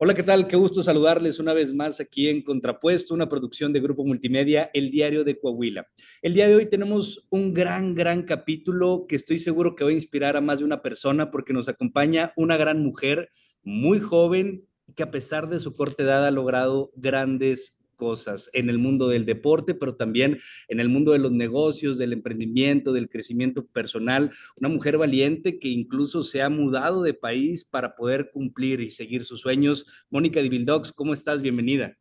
Hola, ¿qué tal? Qué gusto saludarles una vez más aquí en Contrapuesto, una producción de Grupo Multimedia, El Diario de Coahuila. El día de hoy tenemos un gran, gran capítulo que estoy seguro que va a inspirar a más de una persona porque nos acompaña una gran mujer muy joven que a pesar de su corta edad ha logrado grandes cosas en el mundo del deporte, pero también en el mundo de los negocios, del emprendimiento, del crecimiento personal. Una mujer valiente que incluso se ha mudado de país para poder cumplir y seguir sus sueños. Mónica Divildox, ¿cómo estás? Bienvenida.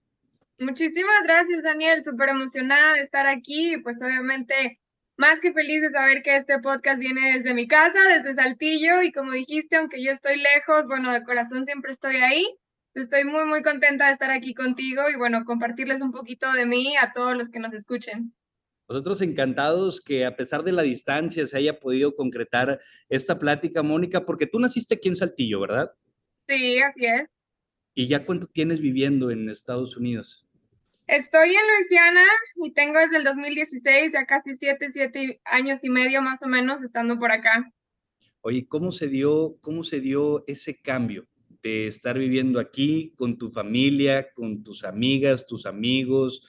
Muchísimas gracias, Daniel. Súper emocionada de estar aquí. Pues obviamente más que feliz de saber que este podcast viene desde mi casa, desde Saltillo. Y como dijiste, aunque yo estoy lejos, bueno, de corazón siempre estoy ahí. Estoy muy, muy contenta de estar aquí contigo y bueno, compartirles un poquito de mí a todos los que nos escuchen. Nosotros encantados que a pesar de la distancia se haya podido concretar esta plática, Mónica, porque tú naciste aquí en Saltillo, ¿verdad? Sí, así es. ¿Y ya cuánto tienes viviendo en Estados Unidos? Estoy en Luisiana y tengo desde el 2016, ya casi siete, siete años y medio más o menos estando por acá. Oye, ¿cómo se dio, cómo se dio ese cambio? De estar viviendo aquí con tu familia, con tus amigas, tus amigos,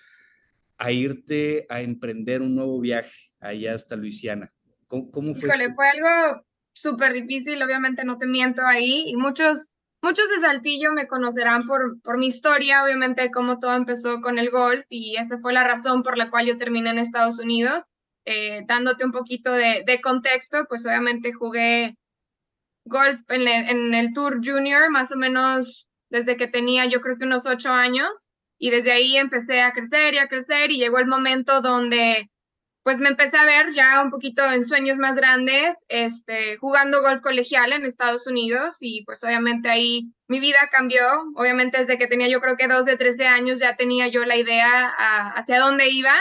a irte a emprender un nuevo viaje allá hasta Luisiana? ¿Cómo, cómo fue? Híjole, fue algo súper difícil, obviamente no te miento ahí, y muchos, muchos de Saltillo me conocerán por, por mi historia, obviamente cómo todo empezó con el golf, y esa fue la razón por la cual yo terminé en Estados Unidos. Eh, dándote un poquito de, de contexto, pues obviamente jugué golf en el, Tour Junior, más o menos desde que tenía yo creo que unos ocho años. Y desde ahí empecé a crecer y a crecer y llegó el momento donde pues me empecé a ver ya un poquito en sueños más grandes, este, jugando golf colegial en Estados Unidos y pues obviamente ahí mi vida cambió, obviamente desde que tenía yo creo que 12, 13 años ya tenía yo la idea hacia dónde iba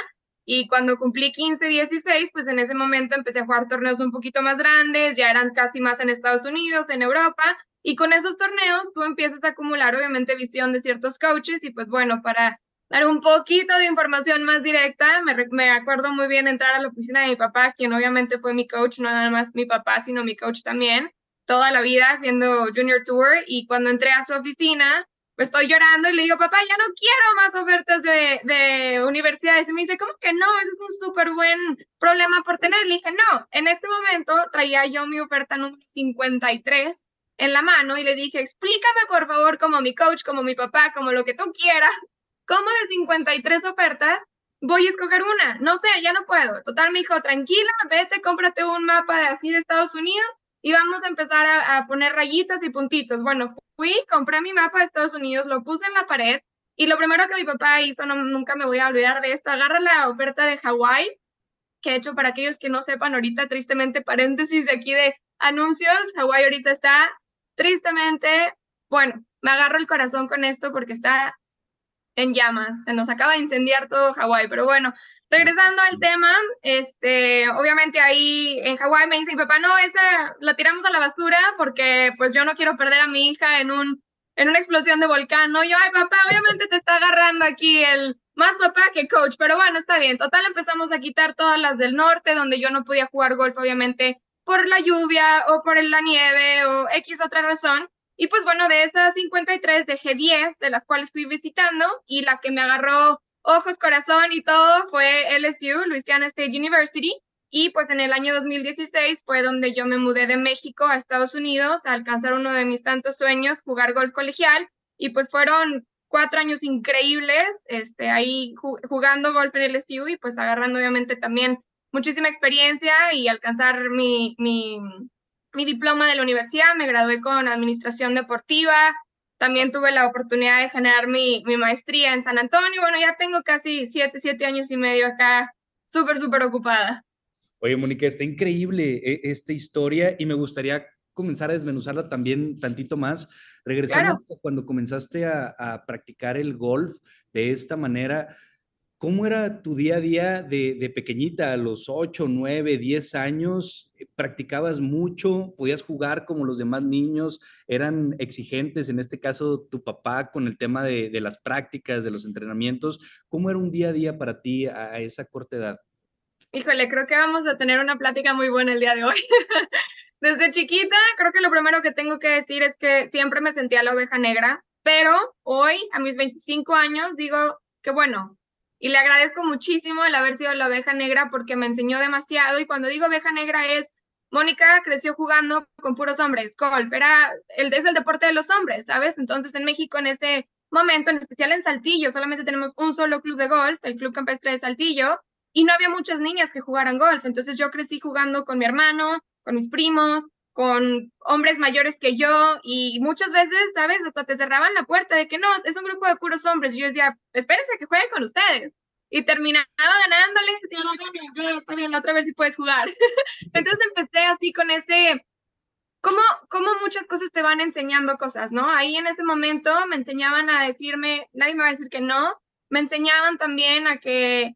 y cuando cumplí 15, 16, pues en ese momento empecé a jugar torneos un poquito más grandes, ya eran casi más en Estados Unidos, en Europa, y con esos torneos tú empiezas a acumular obviamente visión de ciertos coaches y pues bueno, para dar un poquito de información más directa, me, me acuerdo muy bien entrar a la oficina de mi papá, quien obviamente fue mi coach, no nada más mi papá, sino mi coach también, toda la vida haciendo Junior Tour, y cuando entré a su oficina, estoy llorando y le digo, papá, ya no quiero más ofertas de, de universidades. Y me dice, ¿cómo que no? Ese es un súper buen problema por tener. Le dije, no, en este momento traía yo mi oferta número 53 en la mano y le dije, explícame por favor como mi coach, como mi papá, como lo que tú quieras, cómo de 53 ofertas voy a escoger una. No sé, ya no puedo. Total, me dijo, tranquila, vete, cómprate un mapa de así de Estados Unidos y vamos a empezar a, a poner rayitas y puntitos. Bueno, fui, compré mi mapa de Estados Unidos, lo puse en la pared y lo primero que mi papá hizo, no, nunca me voy a olvidar de esto, agarra la oferta de Hawái, que de hecho para aquellos que no sepan ahorita, tristemente, paréntesis de aquí de anuncios, Hawái ahorita está tristemente, bueno, me agarro el corazón con esto porque está en llamas, se nos acaba de incendiar todo Hawái, pero bueno, Regresando al tema, este, obviamente ahí en Hawái me dice papá, no, esa la tiramos a la basura porque pues yo no quiero perder a mi hija en un en una explosión de volcán, ¿no? Yo, ay, papá, obviamente te está agarrando aquí el más papá que coach, pero bueno, está bien. Total, empezamos a quitar todas las del norte, donde yo no podía jugar golf, obviamente, por la lluvia o por la nieve o X otra razón. Y pues bueno, de esas 53 dejé 10, de las cuales fui visitando, y la que me agarró ojos, corazón y todo fue LSU, Louisiana State University. Y pues en el año 2016 fue donde yo me mudé de México a Estados Unidos a alcanzar uno de mis tantos sueños, jugar golf colegial. Y pues fueron cuatro años increíbles, este, ahí jugando golf en LSU y pues agarrando obviamente también muchísima experiencia y alcanzar mi, mi, mi diploma de la universidad. Me gradué con administración deportiva, también tuve la oportunidad de generar mi, mi maestría en San Antonio. Bueno, ya tengo casi siete, siete años y medio acá, súper, súper ocupada. Oye, Mónica, está increíble eh, esta historia y me gustaría comenzar a desmenuzarla también tantito más. Regresando cuando comenzaste a, a, practicar el golf de esta manera, ¿Cómo era tu día a día de, pequeñita, a los 8, 9, 10 años? ¿Practicabas mucho? ¿Podías jugar como los demás niños? ¿Eran exigentes, en este caso, tu papá con el tema de, las prácticas, de los entrenamientos? ¿Cómo era un día a día para ti a, esa corta edad? Híjole, creo que vamos a tener una plática muy buena el día de hoy. Desde chiquita, creo que lo primero que tengo que decir es que siempre me sentía la oveja negra Pero hoy, a mis 25 años, digo que bueno, y le agradezco muchísimo el haber sido la oveja negra porque me enseñó demasiado. Y cuando digo oveja negra es, Mónica creció jugando con puros hombres, golf, era el, es el deporte de los hombres, ¿sabes? Entonces en México en este momento, en especial en Saltillo, solamente tenemos un solo club de golf, el Club Campestre de Saltillo, y no había muchas niñas que jugaran golf. Entonces yo crecí jugando con mi hermano, con mis primos, con hombres mayores que yo y muchas veces, ¿sabes? Hasta te cerraban la puerta de que no, es un grupo de puros hombres. Y yo decía, espérense que jueguen con ustedes. Y terminaba ganándoles y está bien, la otra vez si puedes jugar. Entonces empecé así con ese, como, como muchas cosas te van enseñando cosas, ¿no? Ahí en ese momento me enseñaban a decirme, nadie me va a decir que no, me enseñaban también a que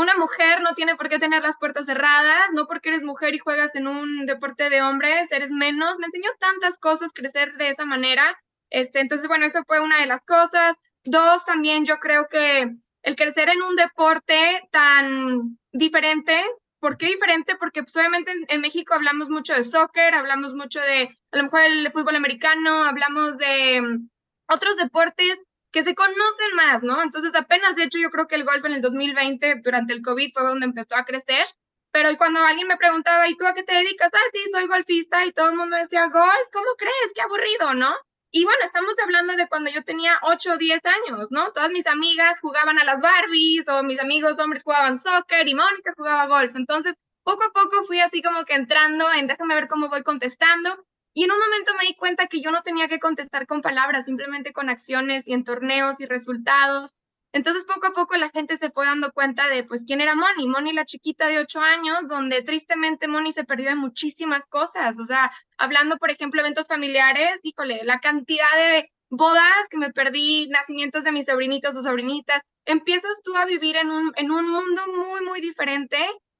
una mujer no tiene por qué tener las puertas cerradas, no porque eres mujer y juegas en un deporte de hombres, eres menos. Me enseñó tantas cosas crecer de esa manera. Este, entonces, bueno, eso fue una de las cosas. Dos, también yo creo que el crecer en un deporte tan diferente, ¿por qué diferente? Porque pues, obviamente en, México hablamos mucho de soccer, hablamos mucho de a lo mejor el fútbol americano, hablamos de mm, otros deportes que se conocen más, ¿no? Entonces apenas, de hecho, yo creo que el golf en el 2020, durante el COVID, fue donde empezó a crecer. Pero cuando alguien me preguntaba, ¿y tú a qué te dedicas? Ah, sí, soy golfista, y todo el mundo decía, golf, ¿cómo crees? Qué aburrido, ¿no? Y bueno, estamos hablando de cuando yo tenía 8 o 10 años, ¿no? Todas mis amigas jugaban a las Barbies, o mis amigos hombres jugaban soccer, y Mónica jugaba golf. Entonces, poco a poco fui así como que entrando en déjame ver cómo voy contestando. Y en un momento me di cuenta que yo no tenía que contestar con palabras, simplemente con acciones y en torneos y resultados. Entonces poco a poco la gente se fue dando cuenta de pues quién era Moni, Moni la chiquita de ocho años, donde tristemente Moni se perdió en muchísimas cosas, o sea, hablando por ejemplo eventos familiares, híjole, la cantidad de bodas que me perdí, nacimientos de mis sobrinitos o sobrinitas, empiezas tú a vivir en un, en un mundo muy, muy diferente,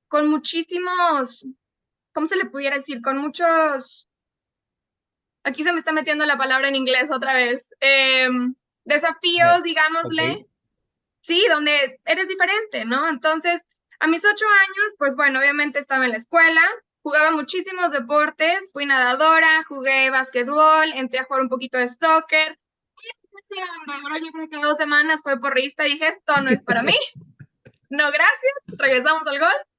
con muchísimos, ¿cómo se le pudiera decir? Con muchos aquí se me está metiendo la palabra en inglés otra vez, em, desafíos, digámosle, sí, donde eres diferente, ¿no? Entonces, a mis ocho años, pues bueno, obviamente estaba en la escuela, jugaba muchísimos deportes, fui nadadora, jugué básquetbol, entré a jugar un poquito de soccer. Y yo creo que dos semanas fue porrista y dije, esto no es para mí. No, gracias. Regresamos al gol.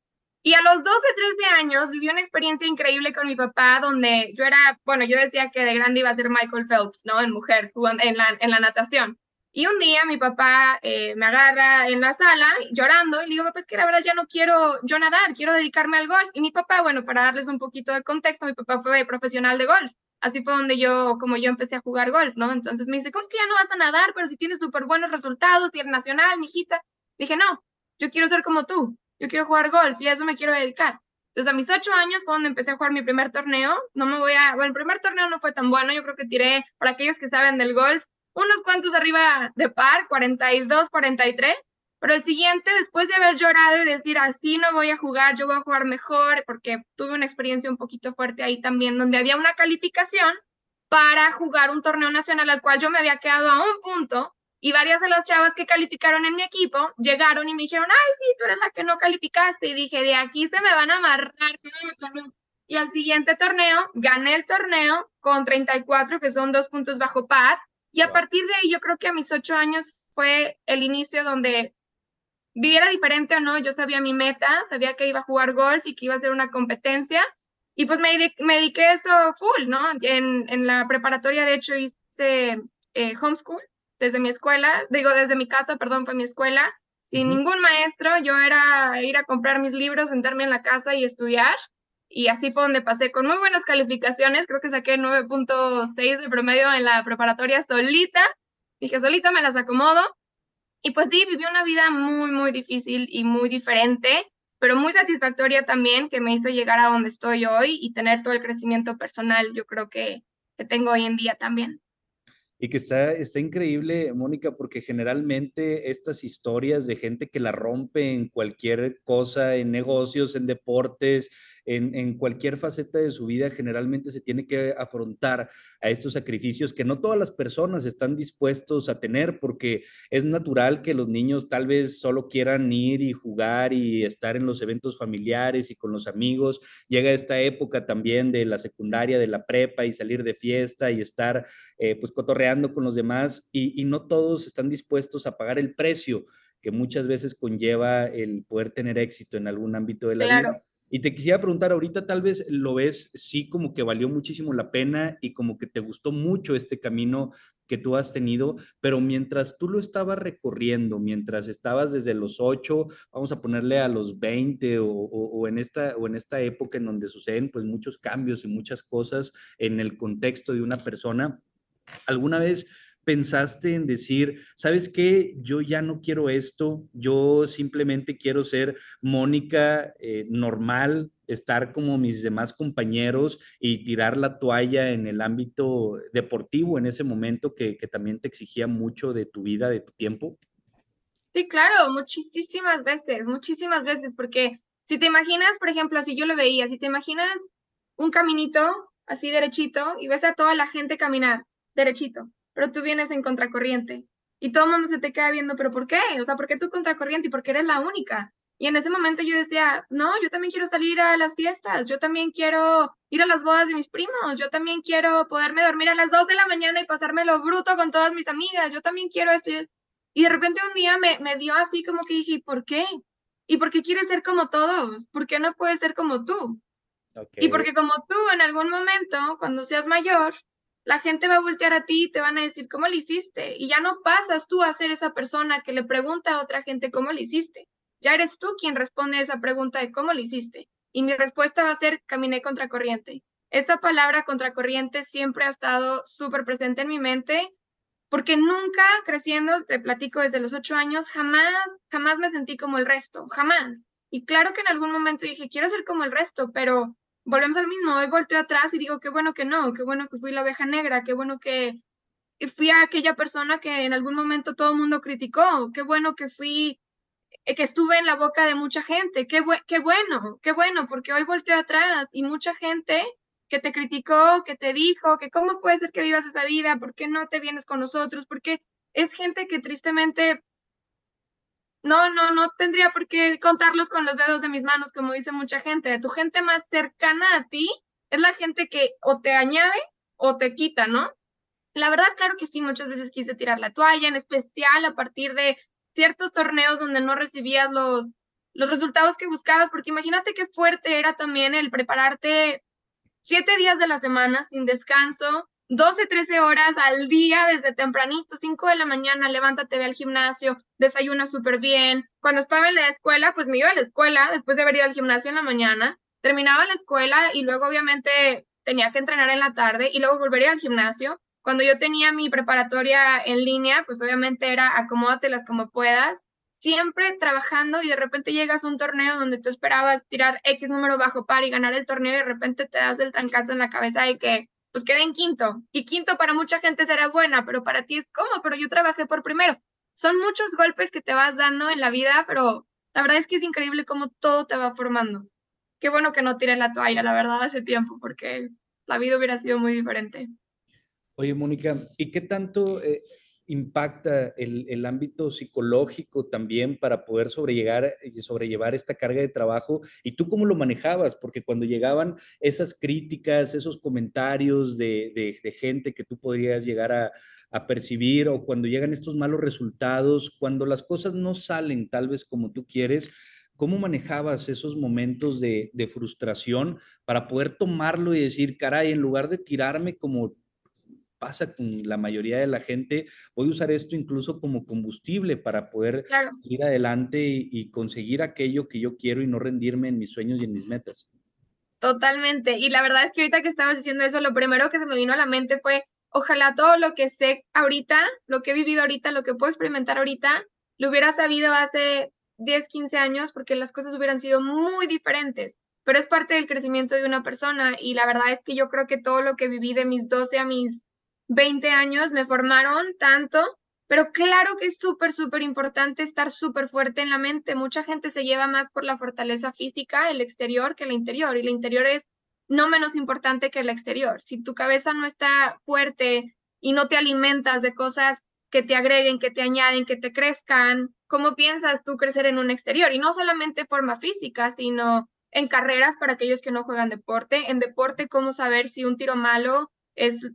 Y a los 12, 13 años viví una experiencia increíble con mi papá, donde yo era, bueno, yo decía que de grande iba a ser Michael Phelps, ¿no? En mujer, en la, en la natación. Y un día mi papá eh, me agarra en la sala llorando y le digo, pues que la verdad ya no quiero yo nadar, quiero dedicarme al golf. Y mi papá, bueno, para darles un poquito de contexto, mi papá fue profesional de golf. Así fue donde yo, como yo empecé a jugar golf, ¿no? Entonces me dice, ¿cómo que ya no vas a nadar? Pero si tienes súper buenos resultados y el nacional, mijita. Dije, no, yo quiero ser como tú yo quiero jugar golf y a eso me quiero dedicar. Entonces, a mis ocho años fue donde empecé a jugar mi primer torneo. No me voy a, bueno, el primer torneo no fue tan bueno. Yo creo que tiré, para aquellos que saben del golf, unos cuantos arriba de par, 42, 43. Pero el siguiente, después de haber llorado y decir, así no voy a jugar, yo voy a jugar mejor, porque tuve una experiencia un poquito fuerte ahí también, donde había una calificación para jugar un torneo nacional al cual yo me había quedado a un punto y varias de las chavas que calificaron en mi equipo llegaron y me dijeron, ay, sí, tú eres la que no calificaste. Y dije, de aquí se me van a amarrar. Y al siguiente torneo, gané el torneo con 34, que son dos puntos bajo par. Y a partir de ahí, yo creo que a mis ocho años fue el inicio donde viviera diferente o no, yo sabía mi meta, sabía que iba a jugar golf y que iba a ser una competencia. Y pues me, me dediqué eso full, ¿no? En, en la preparatoria, de hecho, hice eh, homeschool desde mi escuela, digo, desde mi casa, perdón, fue mi escuela, sin ningún maestro, yo era ir a comprar mis libros, sentarme en la casa y estudiar. Y así fue donde pasé con muy buenas calificaciones, creo que saqué 9.6 de promedio en la preparatoria solita. Dije, solita me las acomodo. Y pues sí, viví una vida muy, muy difícil y muy diferente, pero muy satisfactoria también, que me hizo llegar a donde estoy hoy y tener todo el crecimiento personal, yo creo que, que tengo hoy en día también y que está, está increíble, Mónica, porque generalmente estas historias de gente que la rompe en cualquier cosa, en negocios, en deportes, en, cualquier faceta de su vida generalmente se tiene que afrontar a estos sacrificios que no todas las personas están dispuestos a tener porque es natural que los niños tal vez solo quieran ir y jugar y estar en los eventos familiares y con los amigos. Llega esta época también de la secundaria, de la prepa y salir de fiesta y estar eh, pues cotorreando con los demás y, y no todos están dispuestos a pagar el precio que muchas veces conlleva el poder tener éxito en algún ámbito de la vida. Y te quisiera preguntar, ahorita tal vez lo ves, sí, como que valió muchísimo la pena y como que te gustó mucho este camino que tú has tenido, pero mientras tú lo estabas recorriendo, mientras estabas desde los 8, vamos a ponerle a los 20 o, o, en, esta, o en esta época en donde suceden pues muchos cambios y muchas cosas en el contexto de una persona, ¿alguna vez pensaste en decir, sabes qué, yo ya no quiero esto, yo simplemente quiero ser Mónica eh, normal, estar como mis demás compañeros y tirar la toalla en el ámbito deportivo en ese momento que, que también te exigía mucho de tu vida, de tu tiempo? Sí, claro, muchísimas veces, muchísimas veces, porque si te imaginas, por ejemplo, así yo lo veía, si te imaginas un caminito así derechito y ves a toda la gente caminar derechito, pero tú vienes en contracorriente y todo el mundo se te queda viendo, pero ¿por qué? O sea, ¿por qué tú contracorriente y por qué eres la única? Y en ese momento yo decía, no, yo también quiero salir a las fiestas, yo también quiero ir a las bodas de mis primos, yo también quiero poderme dormir a las dos de la mañana y pasármelo bruto con todas mis amigas, yo también quiero esto. Y de repente un día me, me dio así como que dije, ¿por qué? ¿Y por qué quieres ser como todos? ¿Por qué no puedes ser como tú? Y porque como tú en algún momento, cuando seas mayor, la gente va a voltear a ti y te van a decir cómo lo hiciste. Y ya no pasas tú a ser esa persona que le pregunta a otra gente cómo lo hiciste. Ya eres tú quien responde a esa pregunta de cómo lo hiciste. Y mi respuesta va a ser caminé contracorriente. Esa palabra contracorriente siempre ha estado súper presente en mi mente porque nunca creciendo, te platico desde los ocho años, jamás, jamás me sentí como el resto, jamás. Y claro que en algún momento dije, quiero ser como el resto, pero volvemos al mismo, hoy volteo atrás y digo, qué bueno que no, qué bueno que fui la oveja negra, qué bueno que fui aquella persona que en algún momento todo el mundo criticó, qué bueno que fui, eh, que estuve en la boca de mucha gente, qué, qué bueno, qué bueno, porque hoy volteo atrás y mucha gente que te criticó, que te dijo, que cómo puede ser que vivas esa vida, por qué no te vienes con nosotros, porque es gente que tristemente no, no, no tendría por qué contarlos con los dedos de mis manos, como dice mucha gente. Tu gente más cercana a ti es la gente que o te añade o te quita, ¿no? La verdad, claro que sí, muchas veces quise tirar la toalla, en especial a partir de ciertos torneos donde no recibías los, los resultados que buscabas, porque imagínate qué fuerte era también el prepararte siete días de la semana sin descanso, 12, 13 horas al día desde tempranito, 5 de la mañana, levántate, ve al gimnasio, desayuna súper bien. Cuando estaba en la escuela, pues me iba a la escuela después de haber ido al gimnasio en la mañana, terminaba la escuela y luego obviamente tenía que entrenar en la tarde y luego volvería al gimnasio. Cuando yo tenía mi preparatoria en línea, pues obviamente era acomódatelas como puedas, siempre trabajando y de repente llegas a un torneo donde tú esperabas tirar X número bajo par y ganar el torneo y de repente te das el trancazo en la cabeza de que pues quedé en quinto. Y quinto para mucha gente será buena, pero para ti es como, pero yo trabajé por primero. Son muchos golpes que te vas dando en la vida, pero la verdad es que es increíble cómo todo te va formando. Qué bueno que no tiré la toalla, la verdad, hace tiempo, porque la vida hubiera sido muy diferente. Oye, Mónica, ¿y qué tanto eh, impacta el, el, ámbito psicológico también para poder sobrellevar, sobrellevar esta carga de trabajo? ¿Y tú cómo lo manejabas? Porque cuando llegaban esas críticas, esos comentarios de, de, de gente que tú podrías llegar a, a, percibir o cuando llegan estos malos resultados, cuando las cosas no salen tal vez como tú quieres, ¿Cómo manejabas esos momentos de, de, frustración para poder tomarlo y decir, caray, en lugar de tirarme como pasa con la mayoría de la gente, voy a usar esto incluso como combustible para poder ir adelante y, conseguir aquello que yo quiero y no rendirme en mis sueños y en mis metas. Totalmente. Y la verdad es que ahorita que estabas diciendo eso, lo primero que se me vino a la mente fue, ojalá todo lo que sé ahorita, lo que he vivido ahorita, lo que puedo experimentar ahorita, lo hubiera sabido hace 10, 15 años porque las cosas hubieran sido muy diferentes. Pero es parte del crecimiento de una persona y la verdad es que yo creo que todo lo que viví de mis 12 a mis 20 años me formaron tanto pero claro que es súper, súper importante estar súper fuerte en la mente. Mucha gente se lleva más por la fortaleza física, el exterior, que el interior, y el interior es no menos importante que el exterior. Si tu cabeza no está fuerte y no te alimentas de cosas que te agreguen, que te añaden, que te crezcan, ¿cómo piensas tú crecer en un exterior? Y no solamente forma física, sino en carreras para aquellos que no juegan deporte. En deporte, ¿cómo saber si un tiro malo es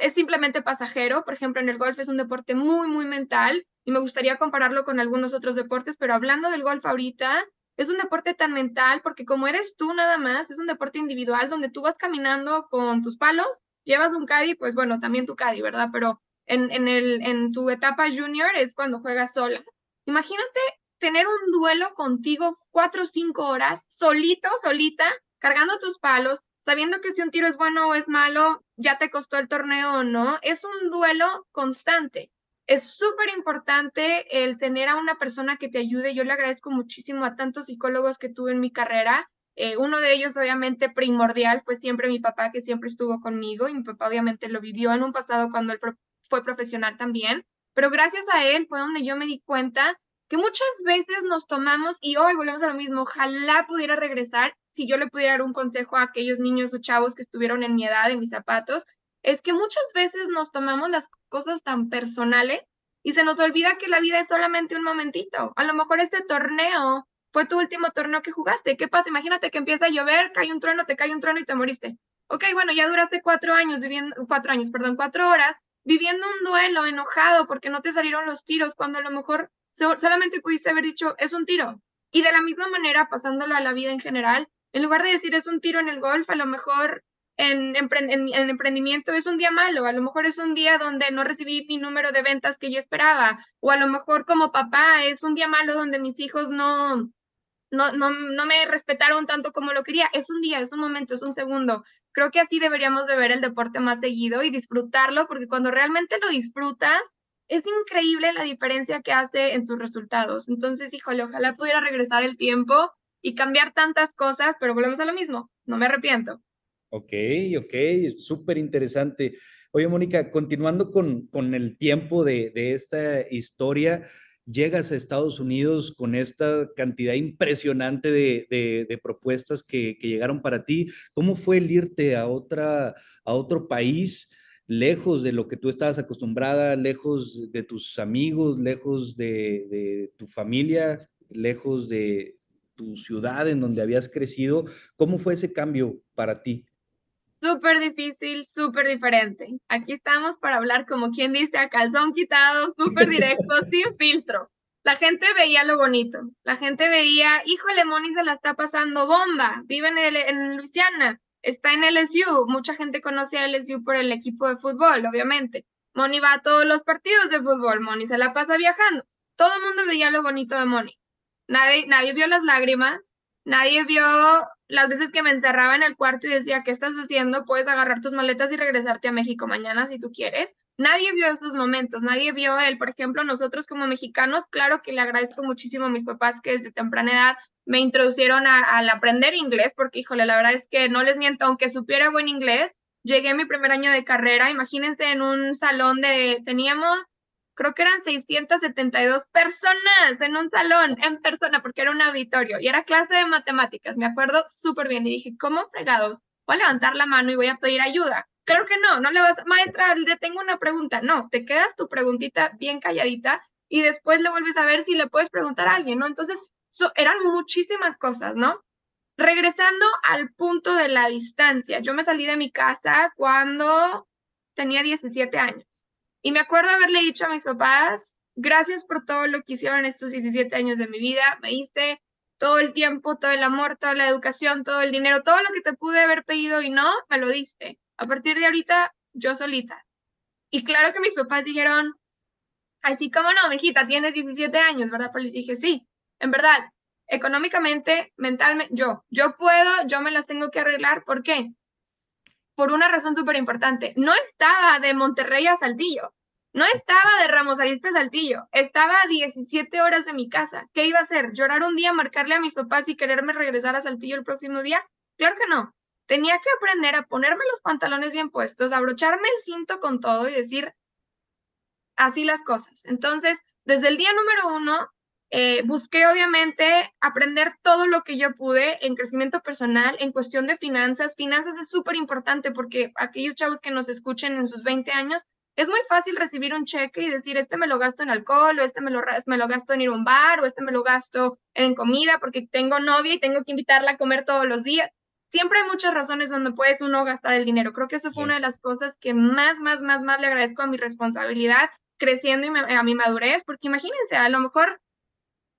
es simplemente pasajero. Por ejemplo, en el golf es un deporte muy, muy mental y me gustaría compararlo con algunos otros deportes, pero hablando del golf ahorita, es un deporte tan mental porque como eres tú nada más, es un deporte individual donde tú vas caminando con tus palos, llevas un caddy, pues bueno, también tu caddy, ¿verdad? Pero en, en, el, en tu etapa junior es cuando juegas sola. Imagínate tener un duelo contigo cuatro o cinco horas, solito, solita, cargando tus palos, sabiendo que si un tiro es bueno o es malo, ya te costó el torneo o no, es un duelo constante. Es súper importante el tener a una persona que te ayude. Yo le agradezco muchísimo a tantos psicólogos que tuve en mi carrera. Eh, uno de ellos, obviamente, primordial, fue siempre mi papá, que siempre estuvo conmigo. Y mi papá, obviamente, lo vivió en un pasado cuando él fue profesional también. Pero gracias a él fue donde yo me di cuenta que muchas veces nos tomamos, y hoy volvemos a lo mismo, ojalá pudiera regresar si yo le pudiera dar un consejo a aquellos niños o chavos que estuvieron en mi edad, en mis zapatos, es que muchas veces nos tomamos las cosas tan personales y se nos olvida que la vida es solamente un momentito. A lo mejor este torneo fue tu último torneo que jugaste. ¿Qué pasa? Imagínate que empieza a llover, cae un trueno, te cae un trueno y te moriste. Ok, bueno, ya duraste cuatro años viviendo, cuatro años, perdón, cuatro horas viviendo un duelo, enojado porque no te salieron los tiros, cuando a lo mejor solamente pudiste haber dicho, es un tiro. Y de la misma manera, pasándolo a la vida en general, en lugar de decir es un tiro en el golf, a lo mejor en, en, emprendimiento es un día malo, a lo mejor es un día donde no recibí mi número de ventas que yo esperaba, o a lo mejor como papá es un día malo donde mis hijos no, no, no, no me respetaron tanto como lo quería. Es un día, es un momento, es un segundo. Creo que así deberíamos de ver el deporte más seguido y disfrutarlo, porque cuando realmente lo disfrutas, es increíble la diferencia que hace en tus resultados. Entonces, híjole, ojalá pudiera regresar el tiempo y cambiar tantas cosas, pero volvemos a lo mismo, no me arrepiento. Ok, ok, súper interesante. Oye, Mónica, continuando con, con el tiempo de, de, esta historia, llegas a Estados Unidos con esta cantidad impresionante de, de, de propuestas que, que, llegaron para ti. ¿Cómo fue el irte a, otra, a otro país? lejos de lo que tú estabas acostumbrada, lejos de tus amigos, lejos de, de tu familia, lejos de, tu ciudad en donde habías crecido. ¿Cómo fue ese cambio para ti? Súper difícil, súper diferente. Aquí estamos para hablar como quien dice a calzón quitado, súper directo, sin filtro. La gente veía lo bonito. La gente veía, híjole, Moni se la está pasando bomba. Vive en, en Luisiana, está en LSU. Mucha gente conoce a LSU por el equipo de fútbol, obviamente. Moni va a todos los partidos de fútbol. Moni se la pasa viajando. Todo el mundo veía lo bonito de Moni. Nadie, nadie vio las lágrimas, nadie vio las veces que me encerraba en el cuarto y decía, ¿qué estás haciendo? Puedes agarrar tus maletas y regresarte a México mañana si tú quieres. Nadie vio esos momentos, nadie vio él. Por ejemplo, nosotros como mexicanos, claro que le agradezco muchísimo a mis papás que desde temprana edad me introducieron al aprender inglés, porque híjole, la verdad es que no les miento, aunque supiera buen inglés, llegué a mi primer año de carrera, imagínense en un salón de, teníamos creo que eran 672 personas en un salón, en persona, porque era un auditorio y era clase de matemáticas, me acuerdo súper bien. Y dije, ¿cómo fregados? Voy a levantar la mano y voy a pedir ayuda. Claro que no, no le vas, maestra, le tengo una pregunta. No, te quedas tu preguntita bien calladita y después le vuelves a ver si le puedes preguntar a alguien, ¿no? Entonces, eran muchísimas cosas, ¿no? Regresando al punto de la distancia, yo me salí de mi casa cuando tenía 17 años. Y me acuerdo haberle dicho a mis papás, gracias por todo lo que hicieron estos 17 años de mi vida, me diste todo el tiempo, todo el amor, toda la educación, todo el dinero, todo lo que te pude haber pedido y no, me lo diste. A partir de ahorita, yo solita. Y claro que mis papás dijeron, así como no, mijita, tienes 17 años, ¿verdad? Pues les dije, sí, en verdad, económicamente, mentalmente, yo, yo puedo, yo me las tengo que arreglar. ¿Por qué? Por una razón súper importante. No estaba de Monterrey a Saltillo. No estaba de Ramos Arizpe a Saltillo. Estaba a 17 horas de mi casa. ¿Qué iba a hacer? ¿Llorar un día, marcarle a mis papás y quererme regresar a Saltillo el próximo día? Claro que no. Tenía que aprender a ponerme los pantalones bien puestos, abrocharme el cinto con todo y decir, así las cosas. Entonces, desde el día número uno, eh, busqué obviamente aprender todo lo que yo pude en crecimiento personal, en cuestión de finanzas. Finanzas es súper importante porque aquellos chavos que nos escuchen en sus 20 años, es muy fácil recibir un cheque y decir, este me lo gasto en alcohol, o este me lo, me lo gasto en ir a un bar, o este me lo gasto en comida porque tengo novia y tengo que invitarla a comer todos los días. Siempre hay muchas razones donde puedes uno gastar el dinero. Creo que eso fue una de las cosas que más, más, más, más le agradezco a mi responsabilidad creciendo y a mi madurez, porque imagínense, a lo mejor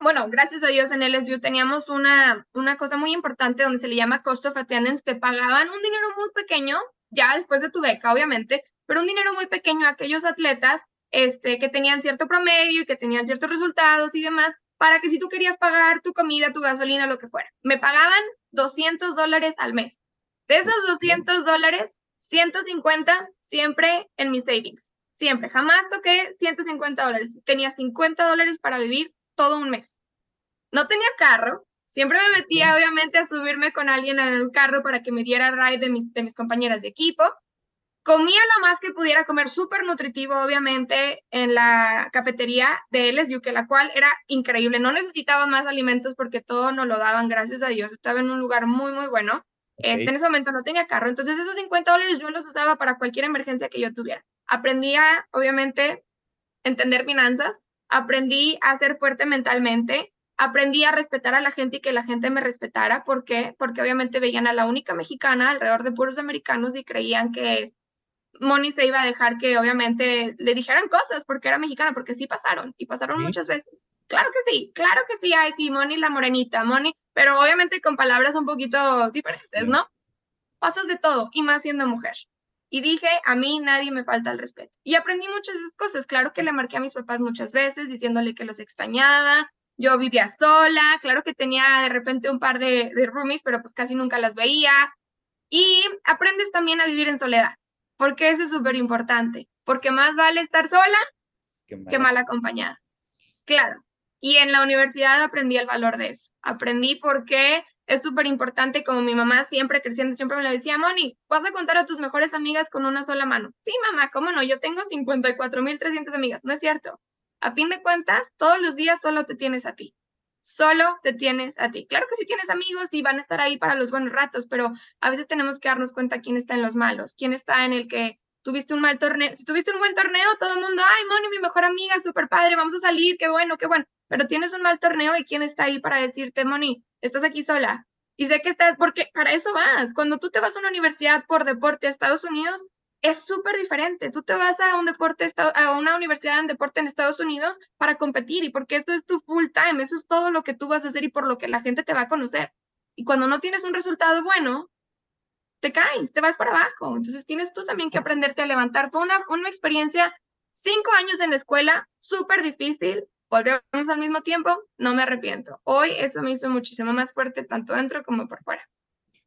bueno, gracias a Dios en LSU teníamos una, una cosa muy importante donde se le llama cost of attendance. Te pagaban un dinero muy pequeño, ya después de tu beca, obviamente, pero un dinero muy pequeño a aquellos atletas este, que tenían cierto promedio y que tenían ciertos resultados y demás, para que si tú querías pagar tu comida, tu gasolina, lo que fuera. Me pagaban 200 dólares al mes. De esos 200 dólares, 150 siempre en mis savings. Siempre. Jamás toqué 150 dólares. Tenía 50 dólares para vivir todo un mes. No tenía carro, siempre me metía obviamente a subirme con alguien en el carro para que me diera ride de mis, de mis compañeras de equipo. Comía lo más que pudiera comer, súper nutritivo, obviamente, en la cafetería de LSU, que la cual era increíble. No necesitaba más alimentos porque todo nos lo daban, gracias a Dios. Estaba en un lugar muy, muy bueno. Este, en ese momento no tenía carro, entonces esos 50 dólares yo los usaba para cualquier emergencia que yo tuviera. Aprendía, obviamente, entender finanzas, aprendí a ser fuerte mentalmente, aprendí a respetar a la gente y que la gente me respetara. ¿Por qué? Porque obviamente veían a la única mexicana alrededor de puros americanos y creían que Moni se iba a dejar que obviamente le dijeran cosas porque era mexicana, porque sí pasaron y pasaron muchas veces. Claro que sí, claro que sí, ay, sí, Moni la morenita, Moni, pero obviamente con palabras un poquito diferentes, ¿no? Pasas de todo y más siendo mujer. Y dije, a mí nadie me falta el respeto. Y aprendí muchas de esas cosas. Claro que le marqué a mis papás muchas veces diciéndole que los extrañaba. Yo vivía sola. Claro que tenía de repente un par de, de roomies, pero pues casi nunca las veía. Y aprendes también a vivir en soledad, porque eso es súper importante. Porque más vale estar sola que mal acompañada. Claro. Y en la universidad aprendí el valor de eso. Aprendí por qué es súper importante, como mi mamá siempre creciendo, siempre me lo decía, Moni, vas a contar a tus mejores amigas con una sola mano. Sí, mamá, ¿cómo no? Yo tengo 54.300 amigas, no es cierto. A fin de cuentas, todos los días solo te tienes a ti. Solo te tienes a ti. Claro que sí tienes amigos y van a estar ahí para los buenos ratos, pero a veces tenemos que darnos cuenta quién está en los malos, quién está en el que tuviste un mal torneo. Si tuviste un buen torneo, todo el mundo, ay, Moni, mi mejor amiga, súper padre, vamos a salir, qué bueno, qué bueno. Pero tienes un mal torneo y quién está ahí para decirte, Moni, estás aquí sola. Y sé que estás, porque para eso vas. Cuando tú te vas a una universidad por deporte a Estados Unidos, es súper diferente. Tú te vas a un deporte, a una universidad en deporte en Estados Unidos para competir y porque eso es tu full time, eso es todo lo que tú vas a hacer y por lo que la gente te va a conocer. Y cuando no tienes un resultado bueno, te caes, te vas para abajo. Entonces tienes tú también que aprenderte a levantar. Fue una, una experiencia, cinco años en la escuela, súper difícil. Volvemos al mismo tiempo, no me arrepiento. Hoy eso me hizo muchísimo más fuerte, tanto dentro como por fuera.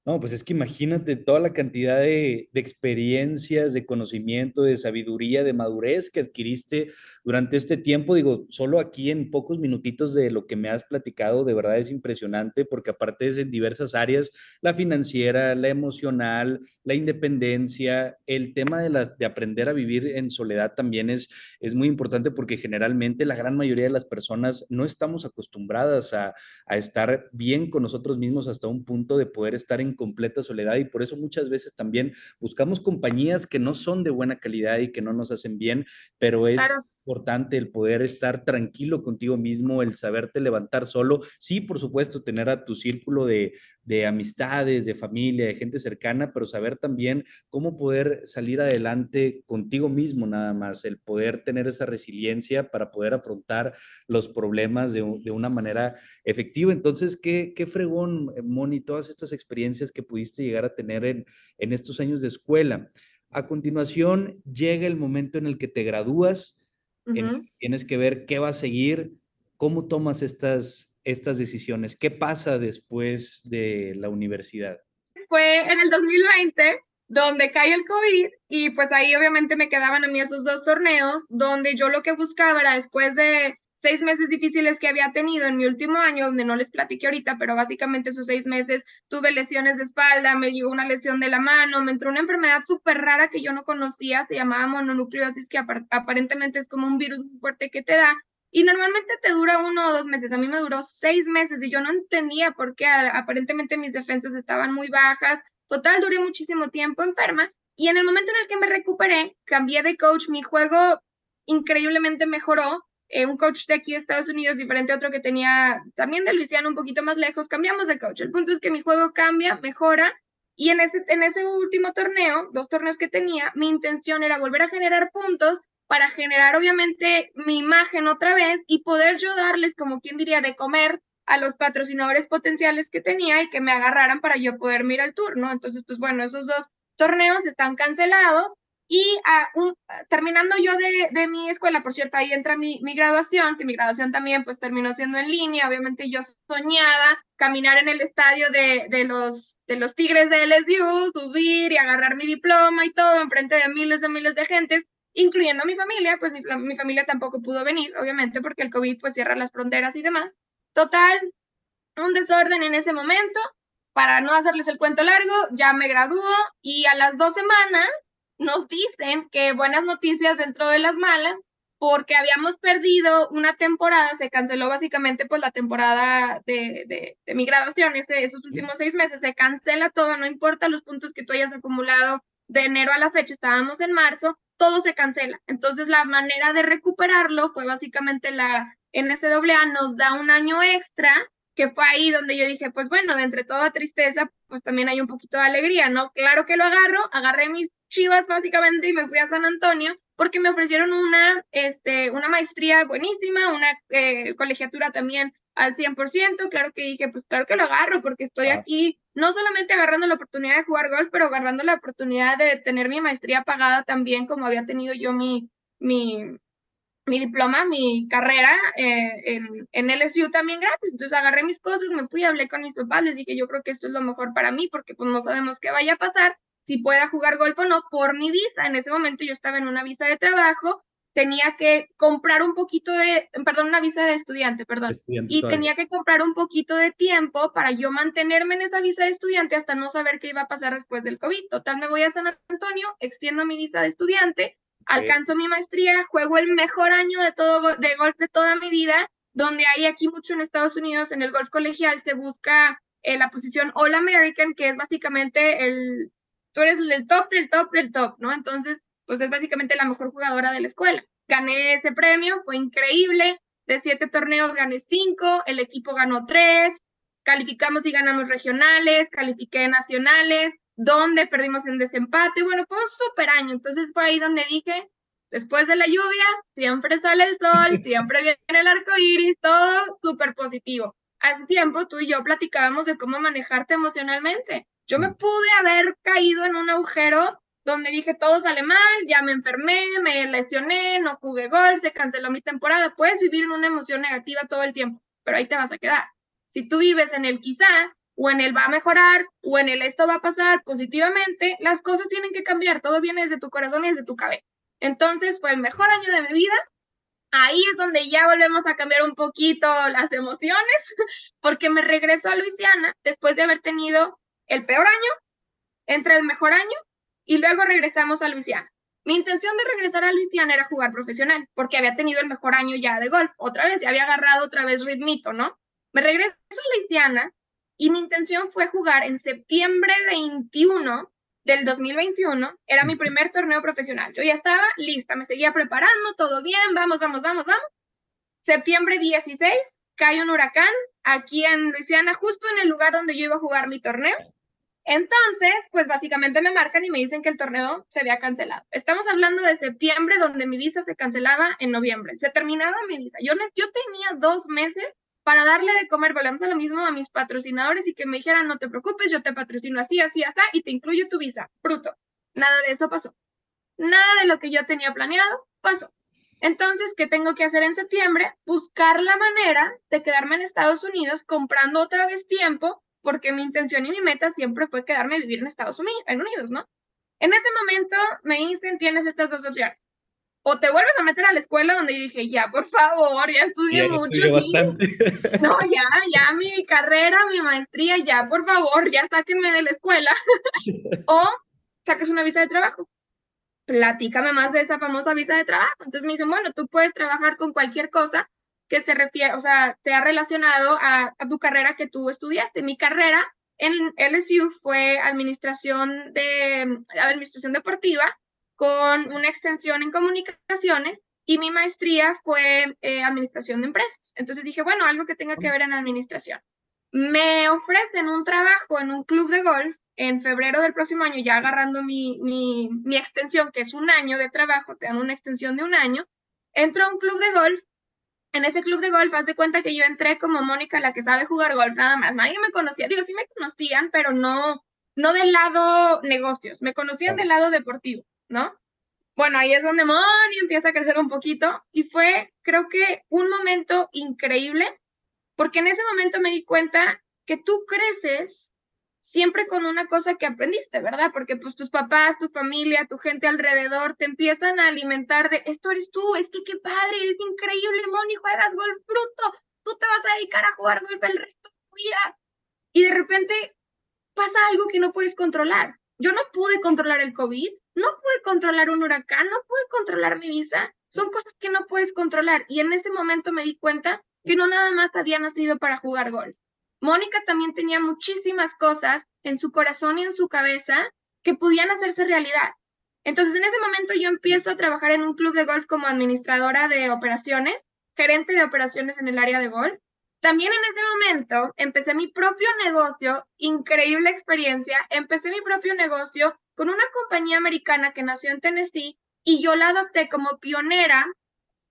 No, pues es que imagínate toda la cantidad de, experiencias, de conocimiento, de sabiduría, de madurez que adquiriste durante este tiempo. Digo, solo aquí en pocos minutitos de lo que me has platicado, de verdad es impresionante porque aparte es en diversas áreas, la financiera, la emocional, la independencia, el tema de, la, de aprender a vivir en soledad también es, es muy importante porque generalmente la gran mayoría de las personas no estamos acostumbradas a, a estar bien con nosotros mismos hasta un punto de poder estar en completa soledad y por eso muchas veces también buscamos compañías que no son de buena calidad y que no nos hacen bien, pero es importante el poder estar tranquilo contigo mismo, el saberte levantar solo. Sí, por supuesto, tener a tu círculo de, de amistades, de familia, de gente cercana, pero saber también cómo poder salir adelante contigo mismo nada más, el poder tener esa resiliencia para poder afrontar los problemas de, de una manera efectiva. Entonces, ¿qué, qué fregón, Moni, todas estas experiencias que pudiste llegar a tener en, en estos años de escuela. A continuación, llega el momento en el que te gradúas, tienes que ver qué va a seguir, cómo tomas estas, estas decisiones, qué pasa después de la universidad. Fue en el 2020 donde cae el COVID y pues ahí obviamente me quedaban a mí esos dos torneos donde yo lo que buscaba era después de seis meses difíciles que había tenido en mi último año, donde no les platiqué ahorita, pero básicamente esos seis meses tuve lesiones de espalda, me llegó una lesión de la mano, me entró una enfermedad súper rara que yo no conocía, se llamaba mononucleosis, que aparentemente es como un virus fuerte que te da, y normalmente te dura uno o dos meses. A mí me duró seis meses y yo no entendía por qué aparentemente mis defensas estaban muy bajas. Total, duré muchísimo tiempo enferma. Y en el momento en el que me recuperé, cambié de coach, mi juego increíblemente mejoró. Eh, un coach de aquí de Estados Unidos, diferente a otro que tenía también de Luisiana, un poquito más lejos, cambiamos de coach. El punto es que mi juego cambia, mejora. Y en ese, en ese último torneo, dos torneos que tenía, mi intención era volver a generar puntos para generar obviamente mi imagen otra vez y poder yo darles, como quien diría, de comer a los patrocinadores potenciales que tenía y que me agarraran para yo poder mirar el tour, ¿no? Entonces, pues bueno, esos dos torneos están cancelados y ah, terminando yo de, de, mi escuela, por cierto, ahí entra mi, mi, graduación, que mi graduación también pues terminó siendo en línea, obviamente yo soñaba caminar en el estadio de, de, los, de los Tigres de LSU, subir y agarrar mi diploma y todo enfrente de miles de miles de gentes, incluyendo a mi familia, pues mi, mi, familia tampoco pudo venir, obviamente, porque el COVID pues cierra las fronteras y demás. Total, un desorden en ese momento. Para no hacerles el cuento largo, ya me graduó y a las dos semanas nos dicen que buenas noticias dentro de las malas, porque habíamos perdido una temporada, se canceló básicamente pues la temporada de, de, de mi graduación, ese, esos últimos seis meses, se cancela todo, no importa los puntos que tú hayas acumulado de enero a la fecha, estábamos en marzo, todo se cancela. Entonces la manera de recuperarlo fue básicamente la NCAA nos da un año extra, que fue ahí donde yo dije, pues bueno, de entre toda tristeza, pues también hay un poquito de alegría, ¿no? Claro que lo agarro, agarré mis chivas básicamente y me fui a San Antonio porque me ofrecieron una, este, una maestría buenísima, una eh, colegiatura también al 100%, claro que dije, pues claro que lo agarro porque estoy aquí no solamente agarrando la oportunidad de jugar golf, pero agarrando la oportunidad de tener mi maestría pagada también como había tenido yo mi, mi, mi diploma, mi carrera eh, en, en LSU también gratis. Entonces agarré mis cosas, me fui, hablé con mis papás, les dije, yo creo que esto es lo mejor para mí porque pues no sabemos qué vaya a pasar, si pueda jugar golf o no por mi visa. En ese momento yo estaba en una visa de trabajo tenía que comprar un poquito de, perdón, una visa de estudiante, perdón, y tenía que comprar un poquito de tiempo para yo mantenerme en esa visa de estudiante hasta no saber qué iba a pasar después del COVID. Total, me voy a San Antonio, extiendo mi visa de estudiante, alcanzo mi maestría, juego el mejor año de todo de golf de toda mi vida, donde hay aquí mucho en Estados Unidos, en el golf colegial se busca eh, la posición All American, que es básicamente el, tú eres el top del top del top, ¿no? Entonces, pues es básicamente la mejor jugadora de la escuela. Gané ese premio, fue increíble. De siete torneos gané cinco, el equipo ganó tres, calificamos y ganamos regionales, califiqué nacionales, donde perdimos en desempate. Bueno, fue un súper año. Entonces fue ahí donde dije, después de la lluvia, siempre sale el sol, siempre viene el arco iris, todo súper positivo. Hace tiempo tú y yo platicábamos de cómo manejarte emocionalmente. Yo me mm. pude haber caído en un agujero donde dije todo sale mal, ya me enfermé, me lesioné, no jugué gol, se canceló mi temporada. Puedes vivir en una emoción negativa todo el tiempo, pero ahí te vas a quedar. Si tú vives en el quizá, o en el va a mejorar, o en el esto va a pasar positivamente, las cosas tienen que cambiar, todo viene desde tu corazón y desde tu cabeza. Entonces fue el mejor año de mi vida. Ahí es donde ya volvemos a cambiar un poquito las emociones, porque me regreso a Luisiana después de haber tenido el peor año, entre el mejor año y luego regresamos a Luisiana. Mi intención de regresar a Luisiana era jugar profesional, porque había tenido el mejor año ya de golf. Otra vez, ya había agarrado otra vez ritmito, ¿no? Me regreso a Luisiana y mi intención fue jugar en septiembre 21 del 2021. Era mi primer torneo profesional. Yo ya estaba lista, me seguía preparando, todo bien, vamos, vamos, vamos, vamos. Septiembre 16, cae un huracán aquí en Luisiana, justo en el lugar donde yo iba a jugar mi torneo. Entonces, pues básicamente me marcan y me dicen que el torneo se había cancelado. Estamos hablando de septiembre, donde mi visa se cancelaba en noviembre. Se terminaba mi visa. Yo, les, yo tenía dos meses para darle de comer, volvemos a lo mismo, a mis patrocinadores y que me dijeran, no te preocupes, yo te patrocino así, así, así, y te incluyo tu visa. Bruto. Nada de eso pasó. Nada de lo que yo tenía planeado pasó. Entonces, ¿qué tengo que hacer en septiembre? Buscar la manera de quedarme en Estados Unidos comprando otra vez tiempo porque mi intención y mi meta siempre fue quedarme a vivir en Estados Unidos, ¿no? En ese momento me dicen, tienes estas dos opciones. o te vuelves a meter a la escuela donde yo dije, ya, por favor, ya estudié mucho. No, ya, ya mi carrera, mi maestría, ya, por favor, ya sáquenme de la escuela. o saques una visa de trabajo. Platícame más de esa famosa visa de trabajo. Entonces me dicen, bueno, tú puedes trabajar con cualquier cosa que se refiere, o sea, sea relacionado a, a tu carrera que tú estudiaste. Mi carrera en LSU fue administración de administración deportiva con una extensión en comunicaciones y mi maestría fue eh, administración de empresas. Entonces dije, bueno, algo que tenga que ver en administración. Me ofrecen un trabajo en un club de golf en febrero del próximo año, ya agarrando mi, mi, extensión, que es un año de trabajo, te dan una extensión de un año. Entro a un club de golf. En ese club de golf, haz de cuenta que yo entré como Mónica, la que sabe jugar golf, nada más. Nadie me conocía. Digo, sí me conocían, pero no, no del lado negocios, me conocían del lado deportivo. ¿no? Bueno, ahí es donde Moni empieza a crecer un poquito y fue, creo que, un momento increíble, porque en ese momento me di cuenta que tú creces siempre con una cosa que aprendiste, ¿verdad? Porque pues tus papás, tu familia, tu gente alrededor te empiezan a alimentar de, esto eres tú, es que qué padre, eres increíble, Moni, juegas golf bruto, tú te vas a dedicar a jugar golf el resto de tu vida. Y de repente pasa algo que no puedes controlar. Yo no pude controlar el COVID, no pude controlar un huracán, no pude controlar mi visa. Son cosas que no puedes controlar. Y en ese momento me di cuenta que no nada más había nacido para jugar golf. Mónica también tenía muchísimas cosas en su corazón y en su cabeza que podían hacerse realidad. Entonces, en ese momento yo empiezo a trabajar en un club de golf como administradora de operaciones, gerente de operaciones en el área de golf. También en ese momento empecé mi propio negocio, increíble experiencia, empecé mi propio negocio con una compañía americana que nació en Tennessee y yo la adopté como pionera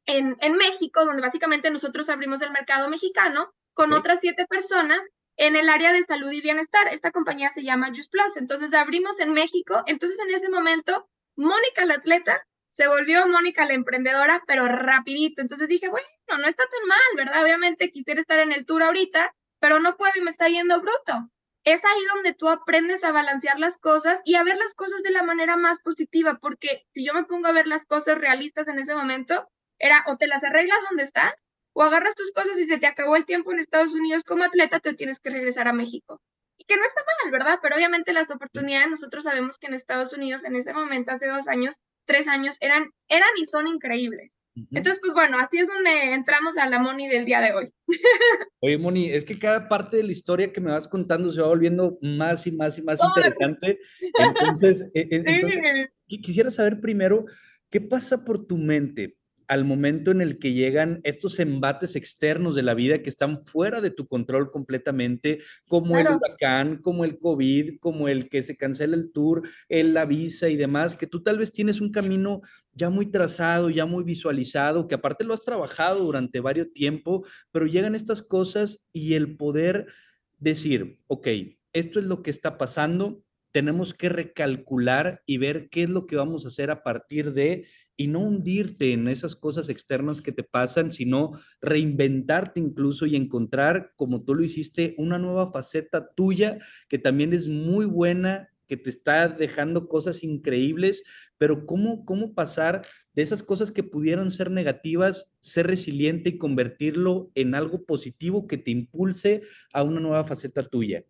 en, México, donde básicamente nosotros abrimos el mercado mexicano con otras siete personas en el área de salud y bienestar. Esta compañía se llama Just Plus. Entonces abrimos en México. Entonces en ese momento, Mónica la atleta se volvió Mónica la emprendedora, pero rapidito. Entonces dije, bueno, no está tan mal, ¿verdad? Obviamente quisiera estar en el tour ahorita, pero no puedo y me está yendo bruto. Es ahí donde tú aprendes a balancear las cosas y a ver las cosas de la manera más positiva, porque si yo me pongo a ver las cosas realistas en ese momento, era o te las arreglas donde estás, o agarras tus cosas y se te acabó el tiempo en Estados Unidos como atleta, te tienes que regresar a México. Y que no está mal, ¿verdad? Pero obviamente las oportunidades, nosotros sabemos que en Estados Unidos en ese momento, hace dos años, tres años, eran, eran y son increíbles. Entonces, pues bueno, así es donde entramos a la Moni del día de hoy. Oye, Moni, es que cada parte de la historia que me vas contando se va volviendo más y más y más interesante. Entonces, e, e, entonces quisiera saber primero, ¿qué pasa por tu mente? Al momento en el que llegan estos embates externos de la vida que están fuera de tu control completamente, como el huracán, como el COVID, como el que se cancela el tour, el, la visa y demás, que tú tal vez tienes un camino ya muy trazado, ya muy visualizado, que aparte lo has trabajado durante varios tiempo, pero llegan estas cosas y el poder decir, ok, esto es lo que está pasando, tenemos que recalcular y ver qué es lo que vamos a hacer a partir de y no hundirte en esas cosas externas que te pasan, sino reinventarte incluso y encontrar, como tú lo hiciste, una nueva faceta tuya que también es muy buena, que te está dejando cosas increíbles, pero cómo, cómo pasar de esas cosas que pudieron ser negativas, ser resiliente y convertirlo en algo positivo que te impulse a una nueva faceta tuya.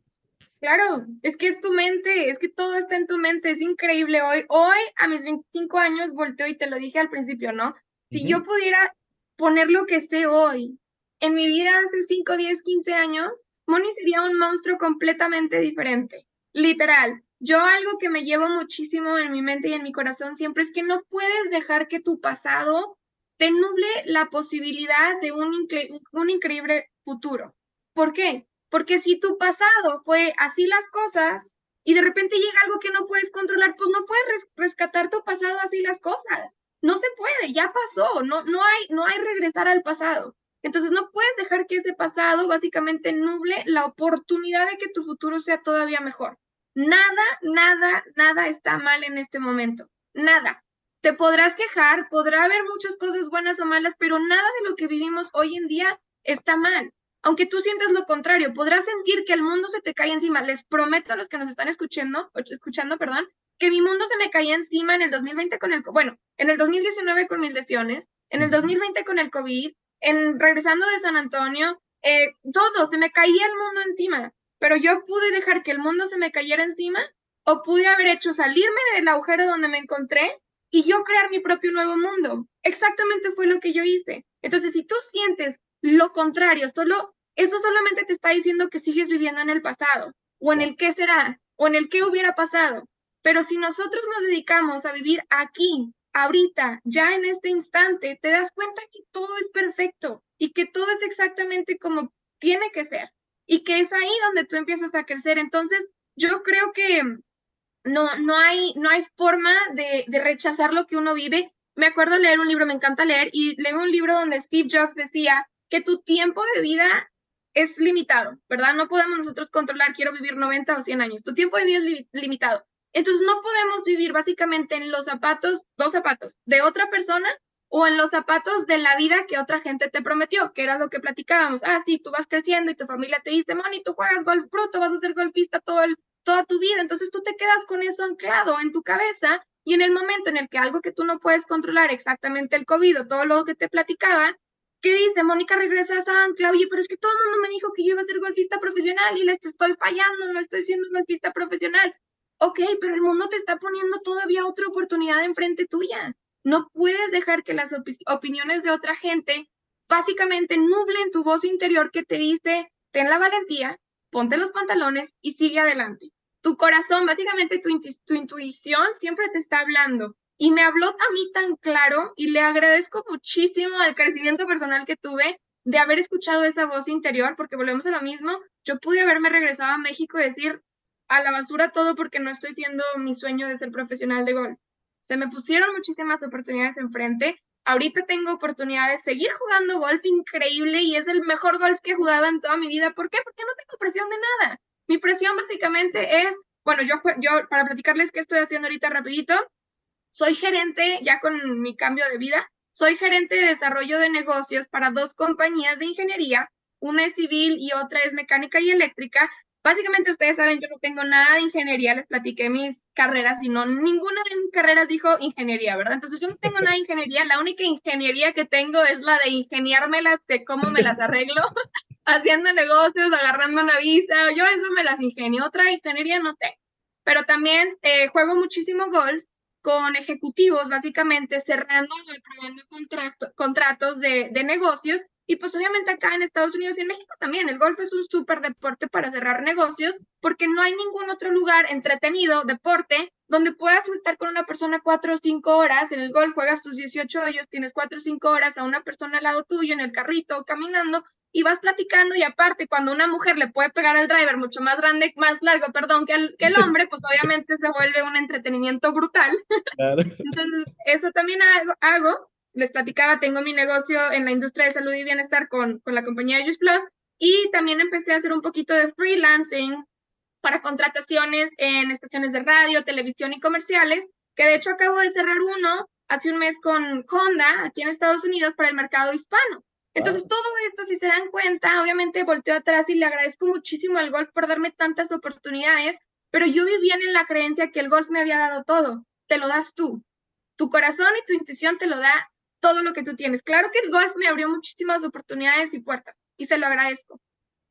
Claro, es que es tu mente, es que todo está en tu mente, es increíble hoy. Hoy, a mis 25 años, volteo y te lo dije al principio, ¿no? Si yo pudiera poner lo que sé hoy en mi vida hace 5, 10, 15 años, Moni sería un monstruo completamente diferente. Literal. Yo algo que me llevo muchísimo en mi mente y en mi corazón siempre es que no puedes dejar que tu pasado te nuble la posibilidad de un, un increíble futuro. ¿Por qué? Porque si tu pasado fue así las cosas y de repente llega algo que no puedes controlar, pues no puedes rescatar tu pasado así las cosas. No se puede, ya pasó, no, no, hay, no hay regresar al pasado. Entonces no puedes dejar que ese pasado básicamente nuble la oportunidad de que tu futuro sea todavía mejor. Nada, nada, nada está mal en este momento. Nada. Te podrás quejar, podrá haber muchas cosas buenas o malas, pero nada de lo que vivimos hoy en día está mal aunque tú sientas lo contrario, podrás sentir que el mundo se te cae encima. Les prometo a los que nos están escuchando, escuchando, perdón, que mi mundo se me caía encima en el 2020 con el, bueno, en el 2019 con mis lesiones, en el 2020 con el COVID, en regresando de San Antonio, eh, todo, se me caía el mundo encima, pero yo pude dejar que el mundo se me cayera encima o pude haber hecho salirme del agujero donde me encontré y yo crear mi propio nuevo mundo. Exactamente fue lo que yo hice. Entonces, si tú sientes lo contrario, solo eso solamente te está diciendo que sigues viviendo en el pasado o en el qué será o en el qué hubiera pasado. Pero si nosotros nos dedicamos a vivir aquí, ahorita, ya en este instante, te das cuenta que todo es perfecto y que todo es exactamente como tiene que ser y que es ahí donde tú empiezas a crecer. Entonces, yo creo que no, no, hay, no hay forma de, de rechazar lo que uno vive. Me acuerdo leer un libro, me encanta leer, y leo un libro donde Steve Jobs decía que tu tiempo de vida es limitado, ¿verdad? No podemos nosotros controlar, quiero vivir 90 o 100 años. Tu tiempo de vida es limitado. Entonces no podemos vivir básicamente en los zapatos, dos zapatos, de otra persona o en los zapatos de la vida que otra gente te prometió, que era lo que platicábamos. Ah, sí, tú vas creciendo y tu familia te dice, Moni, tú juegas golf bruto, vas a ser golfista todo toda tu vida. Entonces tú te quedas con eso anclado en tu cabeza y en el momento en el que algo que tú no puedes controlar, exactamente el COVID o todo lo que te platicaba, ¿qué dice? Mónica regresa a ancla, oye, pero es que todo el mundo me dijo que yo iba a ser golfista profesional y les estoy fallando, no estoy siendo golfista profesional ok, pero el mundo te está poniendo todavía otra oportunidad enfrente tuya. No puedes dejar que las opiniones de otra gente básicamente nublen tu voz interior que te dice, ten la valentía, ponte los pantalones y sigue adelante. Tu corazón, básicamente tu, tu intuición siempre te está hablando. Y me habló a mí tan claro y le agradezco muchísimo al crecimiento personal que tuve de haber escuchado esa voz interior, porque volvemos a lo mismo, yo pude haberme regresado a México y decir, a la basura todo porque no estoy siendo mi sueño de ser profesional de golf. Se me pusieron muchísimas oportunidades enfrente. Ahorita tengo oportunidad de seguir jugando golf increíble y es el mejor golf que he jugado en toda mi vida. ¿Por qué? Porque no tengo presión de nada. Mi presión básicamente es, bueno, yo, yo para platicarles qué estoy haciendo ahorita rapidito, soy gerente ya con mi cambio de vida, soy gerente de desarrollo de negocios para dos compañías de ingeniería, una es civil y otra es mecánica y eléctrica, Básicamente ustedes saben, yo no tengo nada de ingeniería, les platiqué mis carreras y no, ninguna de mis carreras dijo ingeniería, ¿verdad? Entonces yo no tengo nada de ingeniería, la única ingeniería que tengo es la de ingeniármelas de cómo me las arreglo, haciendo negocios, agarrando una visa, yo eso me las ingenio, otra ingeniería no tengo. Pero también eh, juego muchísimo golf con ejecutivos, básicamente cerrando y aprobando contratos de, de negocios y pues obviamente acá en Estados Unidos y en México también, el golf es un súper deporte para cerrar negocios porque no hay ningún otro lugar entretenido, deporte, donde puedas estar con una persona cuatro o cinco horas. En el golf juegas tus 18 hoyos, tienes cuatro o cinco horas a una persona al lado tuyo en el carrito, caminando y vas platicando y aparte cuando una mujer le puede pegar al driver mucho más grande, más largo, perdón, que el, que el hombre, pues obviamente se vuelve un entretenimiento brutal. Entonces, eso también hago, hago les platicaba, tengo mi negocio en la industria de salud y bienestar con, con la compañía Just Plus y también empecé a hacer un poquito de freelancing para contrataciones en estaciones de radio, televisión y comerciales, que de hecho acabo de cerrar uno hace un mes con Honda aquí en Estados Unidos para el mercado hispano. Entonces, todo esto, si se dan cuenta, obviamente volteo atrás y le agradezco muchísimo al golf por darme tantas oportunidades, pero yo vivía en la creencia que el golf me había dado todo. Te lo das tú. Tu corazón y tu intuición te lo da todo lo que tú tienes. Claro que el golf me abrió muchísimas oportunidades y puertas y se lo agradezco,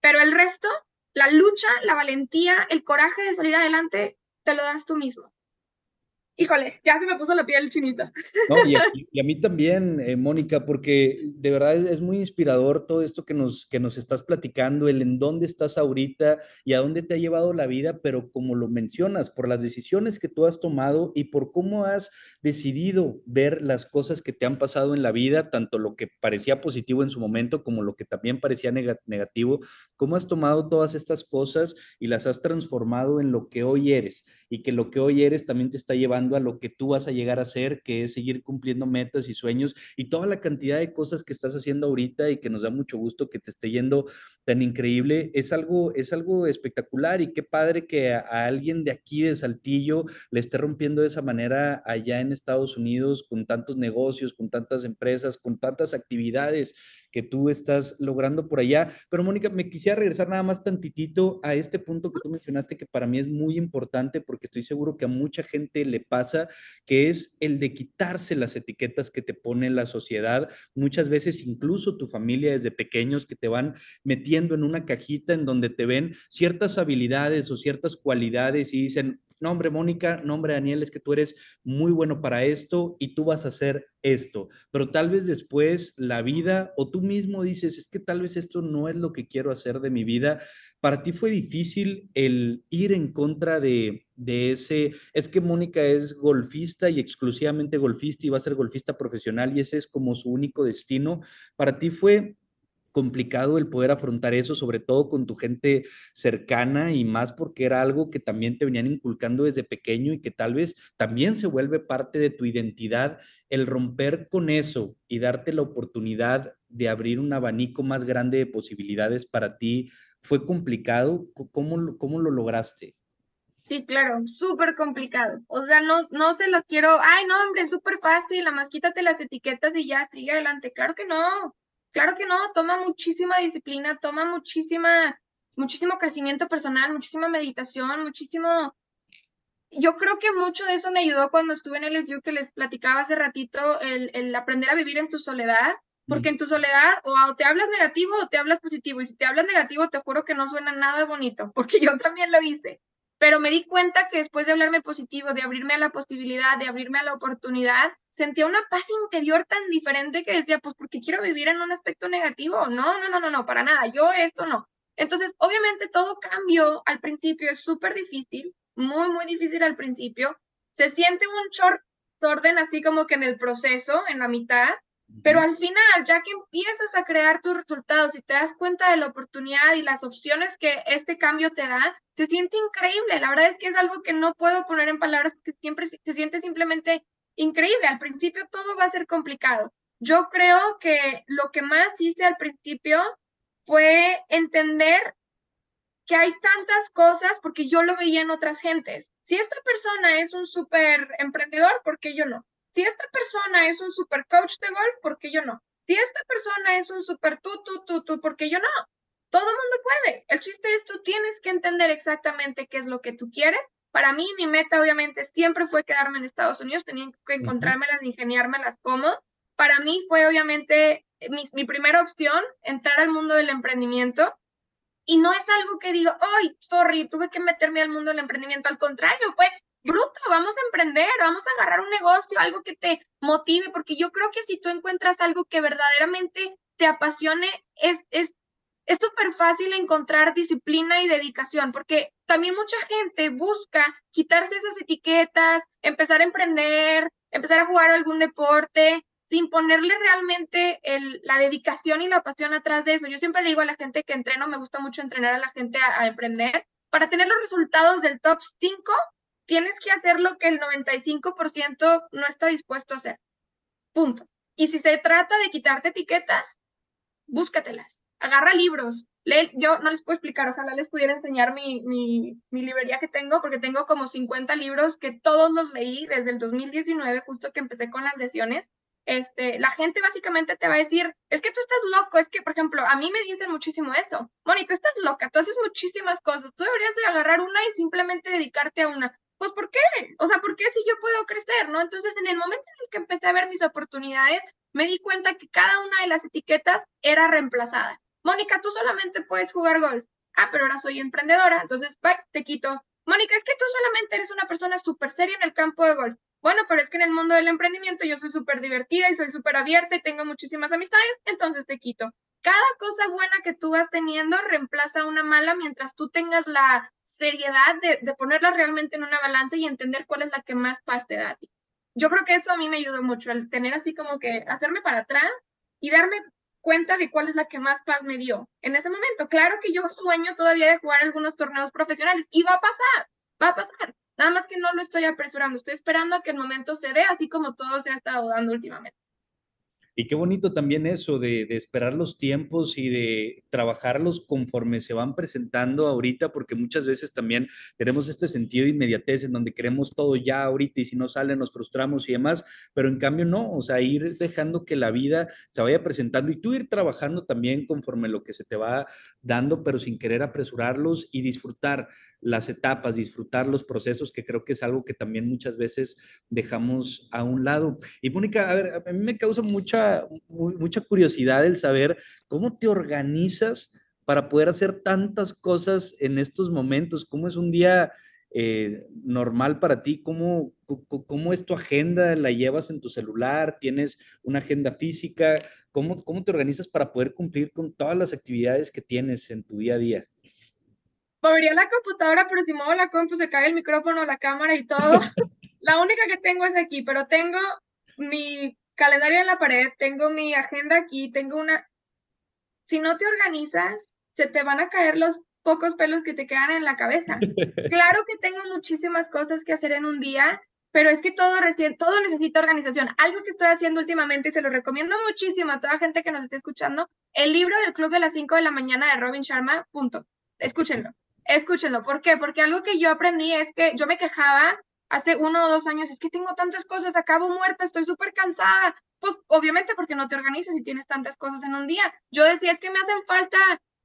pero el resto, la lucha, la valentía, el coraje de salir adelante, te lo das tú mismo híjole, ya se me puso la piel chinita. y, a, mí también, eh, Mónica, porque de verdad es, muy inspirador todo esto que nos, que nos estás platicando, el en dónde estás ahorita y a dónde te ha llevado la vida, pero como lo mencionas, por las decisiones que tú has tomado y por cómo has decidido ver las cosas que te han pasado en la vida, tanto lo que parecía positivo en su momento como lo que también parecía negativo, cómo has tomado todas estas cosas y las has transformado en lo que hoy eres y que lo que hoy eres también te está llevando a lo que tú vas a llegar a hacer, que es seguir cumpliendo metas y sueños y toda la cantidad de cosas que estás haciendo ahorita y que nos da mucho gusto que te esté yendo tan increíble. Es algo, es algo espectacular y qué padre que a, a, alguien de aquí de Saltillo le esté rompiendo de esa manera allá en Estados Unidos con tantos negocios, con tantas empresas, con tantas actividades que tú estás logrando por allá. Pero Mónica, me quisiera regresar nada más tantitito a este punto que tú mencionaste que para mí es muy importante porque estoy seguro que a mucha gente le pasa, que es el de quitarse las etiquetas que te pone la sociedad, muchas veces incluso tu familia desde pequeños que te van metiendo en una cajita en donde te ven ciertas habilidades o ciertas cualidades y dicen, no, Mónica, no, Daniel, es que tú eres muy bueno para esto y tú vas a hacer esto. Pero tal vez después la vida o tú mismo dices, es que tal vez esto no es lo que quiero hacer de mi vida. Para ti fue difícil el ir en contra de, de ese, es que Mónica es golfista y exclusivamente golfista y va a ser golfista profesional y ese es como su único destino. Para ti fue complicado el poder afrontar eso, sobre todo con tu gente cercana y más porque era algo que también te venían inculcando desde pequeño y que tal vez también se vuelve parte de tu identidad, el romper con eso y darte la oportunidad de abrir un abanico más grande de posibilidades para ti, ¿fue complicado? ¿Cómo, cómo lo lograste? Sí, claro, súper complicado. O sea, no, no se los quiero, ay, no, hombre, súper fácil, nada más quítate las etiquetas y ya, sigue adelante. Claro que no. Claro que no, toma muchísima disciplina, toma muchísima, muchísimo crecimiento personal, muchísima meditación, muchísimo... Yo creo que mucho de eso me ayudó cuando estuve en el SU que les platicaba hace ratito, el, el aprender a vivir en tu soledad, porque en tu soledad o te hablas negativo o te hablas positivo, y si te hablas negativo te juro que no suena nada bonito, porque yo también lo hice pero me di cuenta que después de hablarme positivo, de abrirme a la posibilidad, de abrirme a la oportunidad, sentía una paz interior tan diferente que decía, pues, porque quiero vivir en un aspecto negativo? No, no, no, no, no, para nada, yo esto no. Entonces, obviamente todo cambio al principio es súper difícil, muy, muy difícil al principio. Se siente un short orden así como que en el proceso, en la mitad, pero al final, ya que empiezas a crear tus resultados y te das cuenta de la oportunidad y las opciones que este cambio te da, se siente increíble. La verdad es que es algo que no puedo poner en palabras, que siempre se siente simplemente increíble. Al principio todo va a ser complicado. Yo creo que lo que más hice al principio fue entender que hay tantas cosas porque yo lo veía en otras gentes. Si esta persona es un súper emprendedor, ¿por qué yo no? Si esta persona es un super coach de golf, ¿por qué yo no? Si esta persona es un super tú, tú, tú, tú, ¿por qué yo no? Todo el mundo puede. El chiste es tú tienes que entender exactamente qué es lo que tú quieres. Para mí, mi meta obviamente siempre fue quedarme en Estados Unidos, tenía que encontrármelas, ingeniármelas como. Para mí fue obviamente mi, mi primera opción, entrar al mundo del emprendimiento. Y no es algo que digo, ay, sorry, tuve que meterme al mundo del emprendimiento. Al contrario, fue bruto, vamos a emprender, vamos a agarrar un negocio, algo que te motive, porque yo creo que si tú encuentras algo que verdaderamente te apasione, es, es, es súper fácil encontrar disciplina y dedicación, porque también mucha gente busca quitarse esas etiquetas, empezar a emprender, empezar a jugar algún deporte, sin ponerle realmente el, la dedicación y la pasión atrás de eso. Yo siempre le digo a la gente que entreno, me gusta mucho entrenar a la gente a, a emprender, para tener los resultados del top 5 tienes que hacer lo que el 95% no está dispuesto a hacer. Punto. Y si se trata de quitarte etiquetas, búscatelas. Agarra libros. Lee, yo no les puedo explicar, ojalá les pudiera enseñar mi, mi, librería que tengo, porque tengo como 50 libros que todos los leí desde el 2019, justo que empecé con las lesiones. Este, la gente básicamente te va a decir, es que tú estás loco, es que, por ejemplo, a mí me dicen muchísimo eso, Moni, tú estás loca, tú haces muchísimas cosas, tú deberías de agarrar una y simplemente dedicarte a una pues ¿por qué? O sea, ¿por qué si yo puedo crecer, no? Entonces, en el momento en el que empecé a ver mis oportunidades, me di cuenta que cada una de las etiquetas era reemplazada. Mónica, tú solamente puedes jugar golf. Ah, pero ahora soy emprendedora, entonces, bye, te quito. Mónica, es que tú solamente eres una persona súper seria en el campo de golf. Bueno, pero es que en el mundo del emprendimiento yo soy súper divertida y soy súper abierta y tengo muchísimas amistades, entonces te quito. Cada cosa buena que tú vas teniendo reemplaza una mala mientras tú tengas la seriedad de, de ponerla realmente en una balanza y entender cuál es la que más paz te da a ti. Yo creo que eso a mí me ayudó mucho, el tener así como que hacerme para atrás y darme cuenta de cuál es la que más paz me dio en ese momento. Claro que yo sueño todavía de jugar algunos torneos profesionales y va a pasar, va a pasar. Nada más que no lo estoy apresurando, estoy esperando a que el momento se dé, así como todo se ha estado dando últimamente. Y qué bonito también eso de, de, esperar los tiempos y de trabajarlos conforme se van presentando ahorita, porque muchas veces también tenemos este sentido de inmediatez en donde queremos todo ya ahorita y si no sale nos frustramos y demás, pero en cambio no, o sea, ir dejando que la vida se vaya presentando y tú ir trabajando también conforme lo que se te va dando, pero sin querer apresurarlos y disfrutar las etapas, disfrutar los procesos, que creo que es algo que también muchas veces dejamos a un lado. Y Mónica, a ver, a mí me causa mucha, mucha curiosidad el saber cómo te organizas para poder hacer tantas cosas en estos momentos, cómo es un día eh, normal para ti, ¿Cómo, ¿Cómo, es tu agenda, la llevas en tu celular, tienes una agenda física, ¿Cómo, cómo te organizas para poder cumplir con todas las actividades que tienes en tu día a día movería la computadora, pero si muevo la compu se cae el micrófono, la cámara y todo. la única que tengo es aquí, pero tengo mi calendario en la pared, tengo mi agenda aquí, tengo una... Si no te organizas, se te van a caer los pocos pelos que te quedan en la cabeza. Claro que tengo muchísimas cosas que hacer en un día, pero es que todo, recién, todo necesita organización. Algo que estoy haciendo últimamente y se lo recomiendo muchísimo a toda gente que nos esté escuchando, el libro del Club de las 5 de la mañana de Robin Sharma, punto. Escúchenlo. Escúchenlo, ¿por qué? Porque algo que yo aprendí es que yo me quejaba hace uno o dos años, es que tengo tantas cosas, acabo muerta, estoy súper cansada. Pues obviamente porque no te organizas y tienes tantas cosas en un día. Yo decía, es que me hacen falta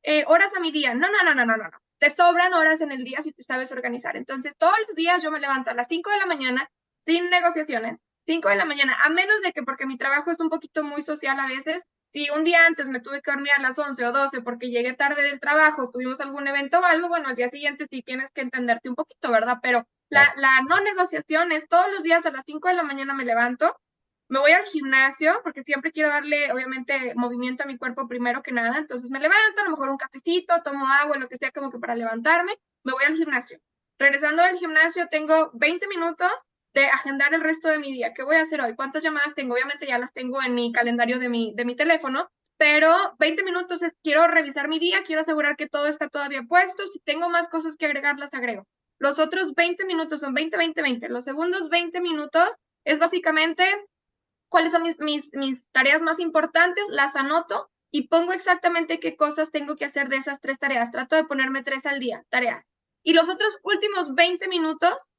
eh, horas a mi día. No, no, no, no, no, no. Te sobran horas en el día si te sabes organizar. Entonces, todos los días yo me levanto a las 5 de la mañana sin negociaciones, 5 de la mañana, a menos de que porque mi trabajo es un poquito muy social a veces, si un día antes me tuve que dormir a las 11 o 12 porque llegué tarde del trabajo, tuvimos algún evento o algo, bueno, al día siguiente sí tienes que entenderte un poquito, ¿verdad? Pero la, la no negociación es todos los días a las 5 de la mañana me levanto, me voy al gimnasio porque siempre quiero darle, obviamente, movimiento a mi cuerpo primero que nada. Entonces me levanto, a lo mejor un cafecito, tomo agua, lo que sea, como que para levantarme, me voy al gimnasio. Regresando del gimnasio, tengo 20 minutos de agendar el resto de mi día. ¿Qué voy a hacer hoy? ¿Cuántas llamadas tengo? Obviamente ya las tengo en mi calendario de mi, de mi teléfono, pero 20 minutos es, quiero revisar mi día, quiero asegurar que todo está todavía puesto. Si tengo más cosas que agregar, las agrego. Los otros 20 minutos son 20, 20, 20. Los segundos 20 minutos es básicamente cuáles son mis, mis, mis tareas más importantes, las anoto y pongo exactamente qué cosas tengo que hacer de esas tres tareas. Trato de ponerme tres al día, tareas. Y los otros últimos 20 minutos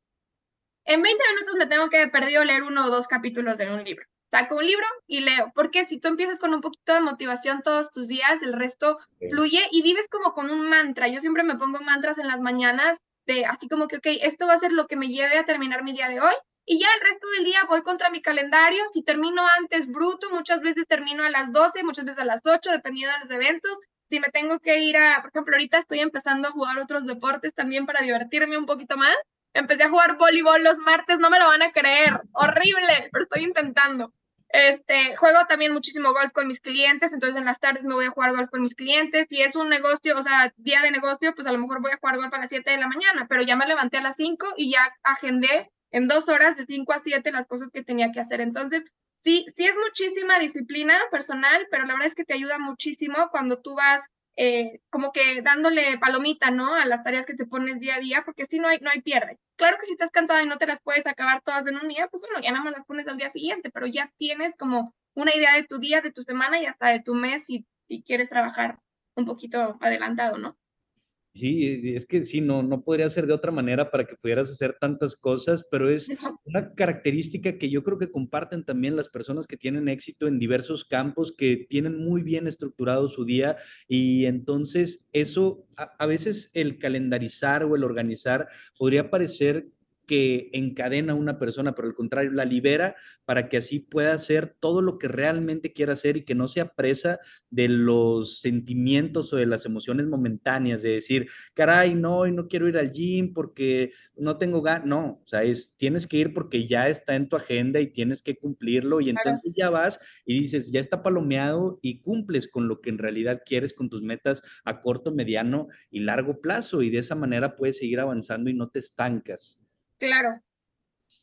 en 20 minutos me tengo que perdido leer uno o dos capítulos de un libro. Saco un libro y leo, porque si tú empiezas con un poquito de motivación todos tus días, el resto fluye y vives como con un mantra. Yo siempre me pongo mantras en las mañanas de así como que, ok, esto va a ser lo que me lleve a terminar mi día de hoy. Y ya el resto del día voy contra mi calendario. Si termino antes, bruto, muchas veces termino a las 12, muchas veces a las 8, dependiendo de los eventos. Si me tengo que ir a, por ejemplo, ahorita estoy empezando a jugar otros deportes también para divertirme un poquito más. Empecé a jugar voleibol los martes, no me lo van a creer, horrible, pero estoy intentando. Este, juego también muchísimo golf con mis clientes, entonces en las tardes me voy a jugar golf con mis clientes. Si es un negocio, o sea, día de negocio, pues a lo mejor voy a jugar golf a las 7 de la mañana, pero ya me levanté a las 5 y ya agendé en dos horas de 5 a 7 las cosas que tenía que hacer. Entonces, sí, sí es muchísima disciplina personal, pero la verdad es que te ayuda muchísimo cuando tú vas eh, como que dándole palomita, ¿no? A las tareas que te pones día a día, porque si no hay, no hay pierde. Claro que si estás cansado y no te las puedes acabar todas en un día, pues bueno, ya nada más las pones al día siguiente, pero ya tienes como una idea de tu día, de tu semana y hasta de tu mes si, si quieres trabajar un poquito adelantado, ¿no? Sí, es que sí, no, no podría ser de otra manera para que pudieras hacer tantas cosas, pero es una característica que yo creo que comparten también las personas que tienen éxito en diversos campos, que tienen muy bien estructurado su día y entonces eso, a, a veces el calendarizar o el organizar podría parecer que encadena a una persona, pero al contrario, la libera para que así pueda hacer todo lo que realmente quiera hacer y que no sea presa de los sentimientos o de las emociones momentáneas, de decir, caray, no, y no quiero ir al gym porque no tengo ganas. No, o sea, es, tienes que ir porque ya está en tu agenda y tienes que cumplirlo y entonces ya vas y dices, ya está palomeado y cumples con lo que en realidad quieres, con tus metas a corto, mediano y largo plazo y de esa manera puedes seguir avanzando y no te estancas. Claro.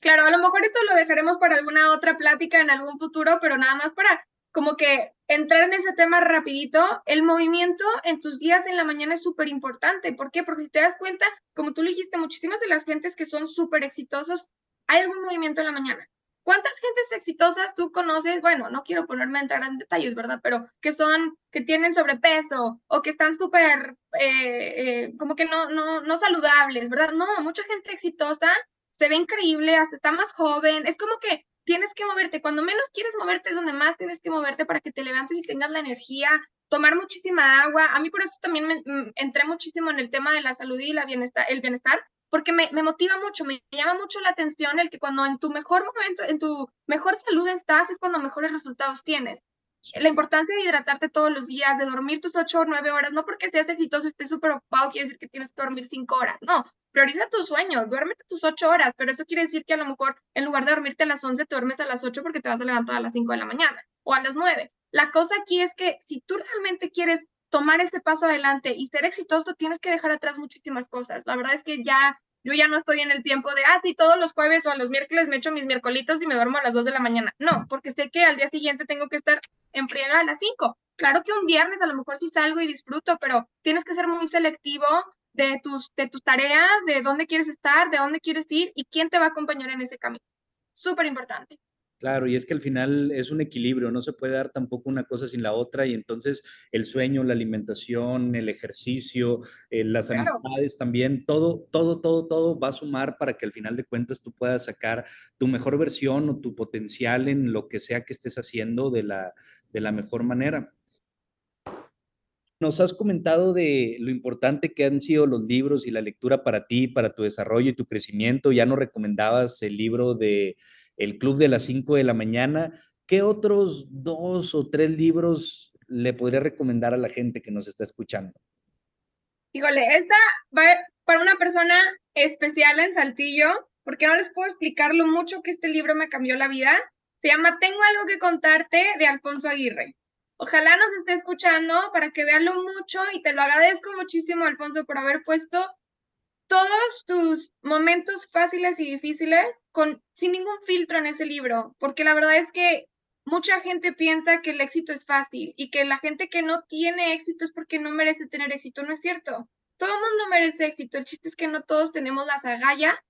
Claro, a lo mejor esto lo dejaremos para alguna otra plática en algún futuro, pero nada más para como que entrar en ese tema rapidito, el movimiento en tus días en la mañana es súper importante. ¿Por qué? Porque si te das cuenta, como tú lo dijiste, muchísimas de las gentes que son súper exitosos, hay algún movimiento en la mañana. ¿Cuántas gentes exitosas tú conoces? Bueno, no quiero ponerme a entrar en detalles, ¿verdad? Pero que son, que tienen sobrepeso o que están súper, eh, eh, como que no, no, no saludables, ¿verdad? No, mucha gente exitosa se ve increíble, hasta está más joven. Es como que tienes que moverte. Cuando menos quieres moverte es donde más tienes que moverte para que te levantes y tengas la energía, tomar muchísima agua. A mí por eso también me, mm, entré muchísimo en el tema de la salud y la bienestar, el bienestar, porque me, me, motiva mucho, me llama mucho la atención el que cuando en tu mejor momento, en tu mejor salud estás, es cuando mejores resultados tienes. La importancia de hidratarte todos los días, de dormir tus ocho o nueve horas, no porque seas exitoso y estés súper ocupado, quiere decir que tienes que dormir cinco horas, no, prioriza tu sueño, duérmete tus ocho horas, pero eso quiere decir que a lo mejor en lugar de dormirte a las once, te duermes a las ocho porque te vas a levantar a las cinco de la mañana o a las nueve. La cosa aquí es que si tú realmente quieres tomar este paso adelante y ser exitoso, tienes que dejar atrás muchísimas cosas. La verdad es que ya yo ya no estoy en el tiempo de, ah, sí, todos los jueves o a los miércoles me echo mis miércolitos y me duermo a las 2 de la mañana. No, porque sé que al día siguiente tengo que estar en friega a las 5. Claro que un viernes a lo mejor sí salgo y disfruto, pero tienes que ser muy selectivo de tus, de tus tareas, de dónde quieres estar, de dónde quieres ir y quién te va a acompañar en ese camino. Súper importante. Claro, y es que al final es un equilibrio, no se puede dar tampoco una cosa sin la otra y entonces el sueño, la alimentación, el ejercicio, eh, las amistades también, todo, todo, todo, todo va a sumar para que al final de cuentas tú puedas sacar tu mejor versión o tu potencial en lo que sea que estés haciendo de la, de la mejor manera. Nos has comentado de lo importante que han sido los libros y la lectura para ti, para tu desarrollo y tu crecimiento. Ya nos recomendabas el libro de el Club de las 5 de la mañana. ¿Qué otros dos o tres libros le podría recomendar a la gente que nos está escuchando? Híjole, esta va para una persona especial en Saltillo, porque no les puedo explicar lo mucho que este libro me cambió la vida. Se llama Tengo algo que contarte de Alfonso Aguirre. Ojalá nos esté escuchando para que vean lo mucho y te lo agradezco muchísimo, Alfonso, por haber puesto todos tus momentos fáciles y difíciles con, sin ningún filtro en ese libro, porque la verdad es que mucha gente piensa que el éxito es fácil y que la gente que no tiene éxito es porque no merece tener éxito. No es cierto. Todo el mundo merece éxito. El chiste es que no todos tenemos la agalla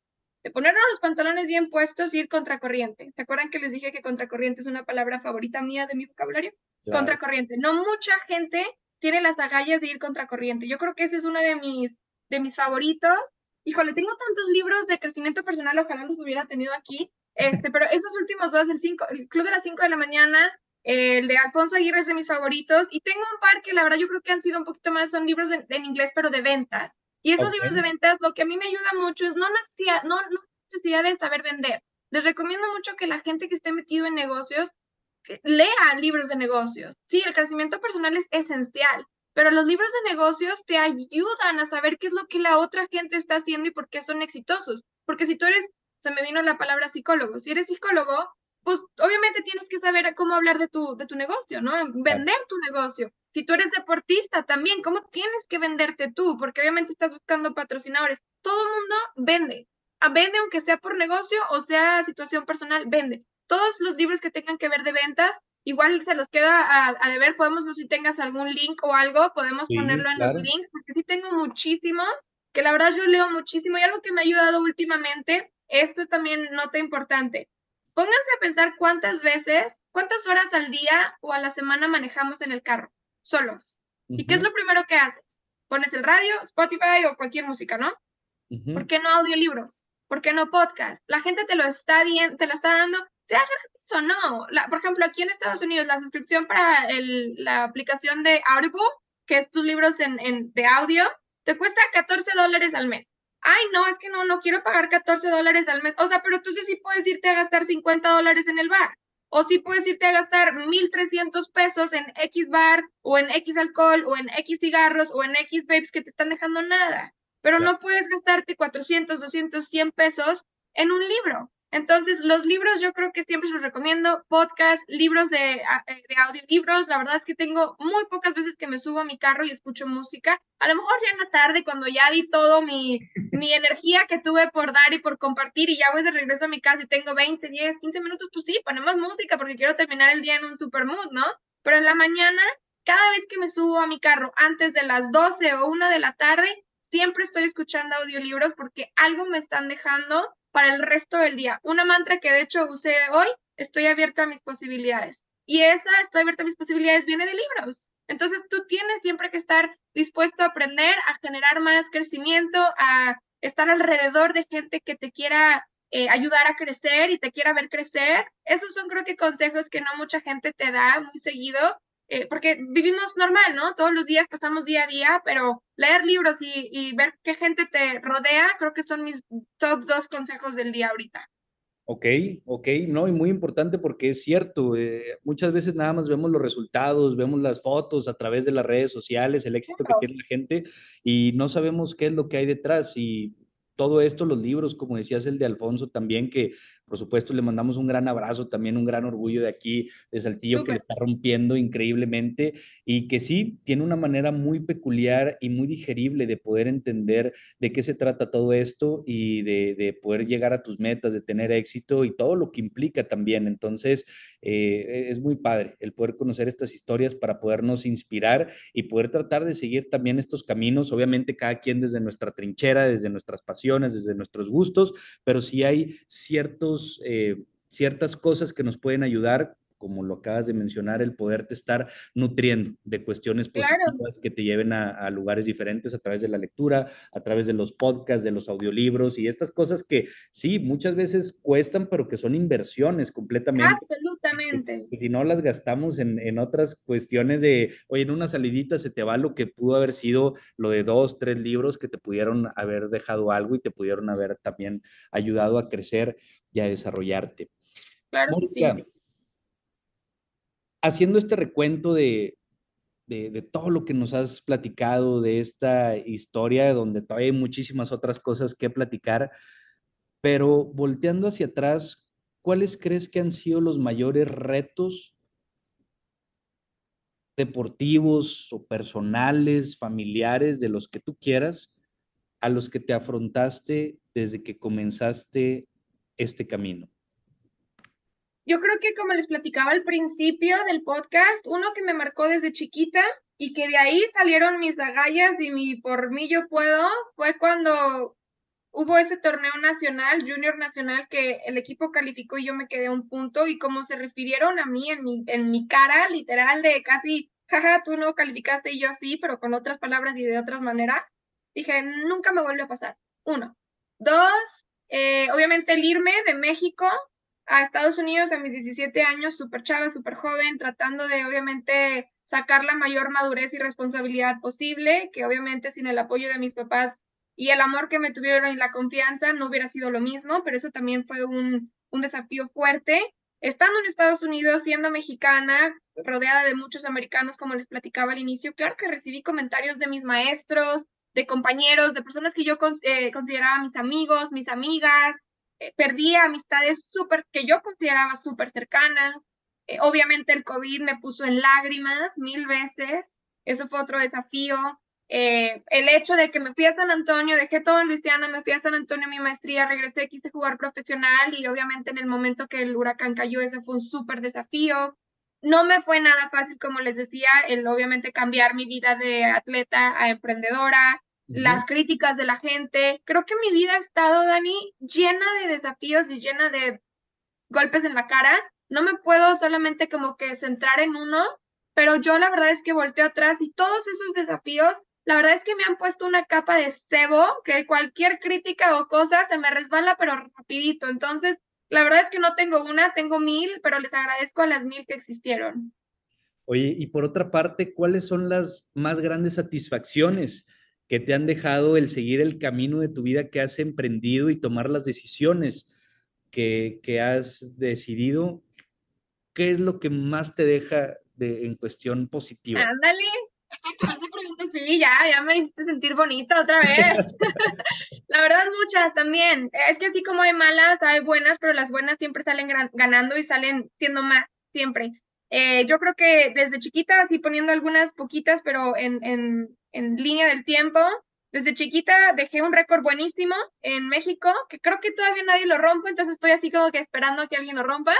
de ponernos los pantalones bien puestos y ir contracorriente. ¿Se acuerdan que les dije que contracorriente es una palabra favorita mía de mi vocabulario? Contracorriente. No mucha gente tiene las agallas de ir contracorriente. Yo creo que ese es uno de mis de mis favoritos. Híjole, tengo tantos libros de crecimiento personal, ojalá los hubiera tenido aquí, este, pero esos últimos dos, el, cinco, el Club de las 5 de la mañana, el de Alfonso Aguirre es de mis favoritos, y tengo un par que la verdad yo creo que han sido un poquito más, son libros en, inglés, pero de ventas. Y esos libros de ventas, lo que a mí me ayuda mucho es no necesidad, no, no necesidad de saber vender. Les recomiendo mucho que la gente que esté metido en negocios lea libros de negocios. Sí, el crecimiento personal es esencial, pero los libros de negocios te ayudan a saber qué es lo que la otra gente está haciendo y por qué son exitosos. Porque si tú eres, se me vino la palabra psicólogo, si eres psicólogo, pues obviamente tienes que saber cómo hablar de tu, de tu negocio, ¿no? Vender tu negocio. Si tú eres deportista también, ¿cómo tienes que venderte tú? Porque obviamente estás buscando patrocinadores. Todo el mundo vende. Ah, vende aunque sea por negocio o sea situación personal, vende. Todos los libros que tengan que ver de ventas igual se los queda a, deber, podemos, no sé si tengas algún link o algo, podemos ponerlo en los links, porque sí tengo muchísimos, que la verdad yo leo muchísimo y algo que me ha ayudado últimamente, esto es también nota importante. Pónganse a pensar cuántas veces, cuántas horas al día o a la semana manejamos en el carro, solos. ¿Y qué es lo primero que haces? Pones el radio, Spotify o cualquier música, ¿no? ¿Por qué no audiolibros? ¿Por qué no podcast? La gente te lo está, te lo está dando sea gratis o no. por ejemplo, aquí en Estados Unidos, la suscripción para el, la aplicación de Audible, que es tus libros en, en, de audio, te cuesta 14 dólares al mes. Ay, no, es que no, no quiero pagar 14 dólares al mes. O sea, pero entonces sí puedes irte a gastar 50 dólares en el bar. O sí puedes irte a gastar 1.300 pesos en X bar, o en X alcohol, o en X cigarros, o en X babes que te están dejando nada. Pero no puedes gastarte 400, 200, 100 pesos en un libro. Entonces, los libros yo creo que siempre los recomiendo, podcast, libros de, eh, de audiolibros, la verdad es que tengo muy pocas veces que me subo a mi carro y escucho música, a lo mejor ya en la tarde cuando ya di todo mi, mi energía que tuve por dar y por compartir y ya voy de regreso a mi casa y tengo 20, 10, 15 minutos, pues sí, ponemos música porque quiero terminar el día en un super mood, ¿no? Pero en la mañana, cada vez que me subo a mi carro antes de las 12 o 1 de la tarde, siempre estoy escuchando audiolibros porque algo me están dejando para el resto del día. Una mantra que de hecho usé hoy, estoy abierta a mis posibilidades. Y esa, estoy abierta a mis posibilidades, viene de libros. Entonces tú tienes siempre que estar dispuesto a aprender, a generar más crecimiento, a estar alrededor de gente que te quiera eh, ayudar a crecer y te quiera ver crecer. Esos son creo que consejos que no mucha gente te da muy seguido, eh, porque vivimos normal, ¿no? Todos los días pasamos día a día, pero leer libros y, y ver qué gente te rodea, creo que son mis top dos consejos del día ahorita. Ok, ok, no, y muy importante porque es cierto, eh, muchas veces nada más vemos los resultados, vemos las fotos a través de las redes sociales, el éxito que tiene la gente y no sabemos qué es lo que hay detrás y todo esto, los libros, como decías el de Alfonso también, que por supuesto, le mandamos un gran abrazo, también un gran orgullo de aquí, de Saltillo, que le está rompiendo increíblemente y que sí, tiene una manera muy peculiar y muy digerible de poder entender de qué se trata todo esto y de, de poder llegar a tus metas, de tener éxito y todo lo que implica también. Entonces, eh, es muy padre el poder conocer estas historias para podernos inspirar y poder tratar de seguir también estos caminos, obviamente cada quien desde nuestra trinchera, desde nuestras pasiones, desde nuestros gustos, pero sí hay ciertos eh, ciertas cosas que nos pueden ayudar como lo acabas de mencionar, el poderte estar nutriendo de cuestiones positivas que te lleven a, lugares diferentes a través de la lectura, a través de los podcasts, de los audiolibros y estas cosas que sí, muchas veces cuestan, pero que son inversiones completamente. Absolutamente. Y si no las gastamos en, en, otras cuestiones de, oye, en una salidita se te va lo que pudo haber sido lo de dos, tres libros que te pudieron haber dejado algo y te pudieron haber también ayudado a crecer y a desarrollarte. Claro que sí haciendo este recuento de, todo lo que nos has platicado, de esta historia, donde todavía hay muchísimas otras cosas que platicar, pero volteando hacia atrás, ¿cuáles crees que han sido los mayores retos deportivos o personales, familiares, de los que tú quieras, a los que te afrontaste desde que comenzaste este camino? Yo creo que como les platicaba al principio del podcast, uno que me marcó desde chiquita y que de ahí salieron mis agallas y mi por mí yo puedo, fue cuando hubo ese torneo nacional, junior nacional, que el equipo calificó y yo me quedé un punto y como se refirieron a mí en mi, en mi cara, literal, de casi, jaja, tú no calificaste y yo sí, pero con otras palabras y de otras maneras, dije, nunca me vuelve a pasar. Uno. Dos, eh, obviamente el irme de México a Estados Unidos a mis 17 años, súper chava, súper joven, tratando de obviamente sacar la mayor madurez y responsabilidad posible, que obviamente sin el apoyo de mis papás y el amor que me tuvieron y la confianza no hubiera sido lo mismo, pero eso también fue un, un desafío fuerte. Estando en Estados Unidos, siendo mexicana, rodeada de muchos americanos, como les platicaba al inicio, claro que recibí comentarios de mis maestros, de compañeros, de personas que yo eh, consideraba mis amigos, mis amigas, eh, perdí amistades súper que yo consideraba súper cercanas. Eh, obviamente el COVID me puso en lágrimas mil veces. Eso fue otro desafío. Eh, el hecho de que me fui a San Antonio, dejé todo en Luisiana, me fui a San Antonio mi maestría, regresé, quise jugar profesional y obviamente en el momento que el huracán cayó, ese fue un súper desafío. No me fue nada fácil, como les decía, el obviamente cambiar mi vida de atleta a emprendedora, las críticas de la gente. Creo que mi vida ha estado, Dani, llena de desafíos y llena de golpes en la cara. No me puedo solamente como que centrar en uno, pero yo la verdad es que volteo atrás y todos esos desafíos, la verdad es que me han puesto una capa de cebo que cualquier crítica o cosa se me resbala, pero rapidito. Entonces, la verdad es que no tengo una, tengo mil, pero les agradezco a las mil que existieron. Oye, y por otra parte, ¿cuáles son las más grandes satisfacciones que te han dejado el seguir el camino de tu vida que has emprendido y tomar las decisiones que, que has decidido? ¿Qué es lo que más te deja de, en cuestión positiva? Ándale, esa, pregunta sí, ya, ya me hiciste sentir bonita otra vez. la verdad, muchas también. Es que así como hay malas, hay buenas, pero las buenas siempre salen ganando y salen siendo más, siempre. Eh, yo creo que desde chiquita, así poniendo algunas poquitas, pero en, en, en línea del tiempo, desde chiquita dejé un récord buenísimo en México, que creo que todavía nadie lo rompe, entonces estoy así como que esperando a que alguien lo rompa.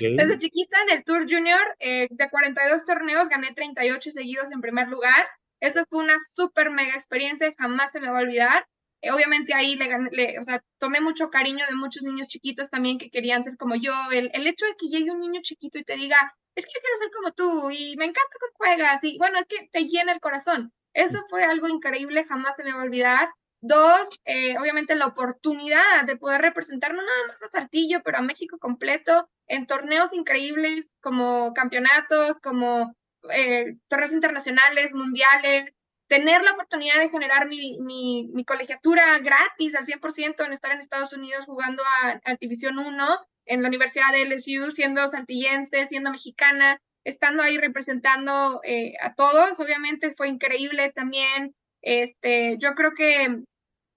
Desde chiquita en el Tour Junior, eh, de 42 torneos, gané 38 seguidos en primer lugar. Eso fue una súper mega experiencia, jamás se me va a olvidar. Eh, obviamente ahí le, o sea, tomé mucho cariño de muchos niños chiquitos también que querían ser como yo. El, el hecho de que llegue un niño chiquito y te diga, es que yo quiero ser como tú y me encanta que juegas y bueno, es que te llena el corazón. Eso fue algo increíble, jamás se me va a olvidar. Dos, eh, obviamente la oportunidad de poder representar no nada más a Saltillo, pero a México completo en torneos increíbles como campeonatos, como eh, torneos internacionales, mundiales, tener la oportunidad de generar mi, mi, colegiatura gratis al 100% en estar en Estados Unidos jugando a, a División 1 en la Universidad de LSU, siendo saltillense, siendo mexicana, estando ahí representando eh, a todos, obviamente fue increíble también. Este, yo creo que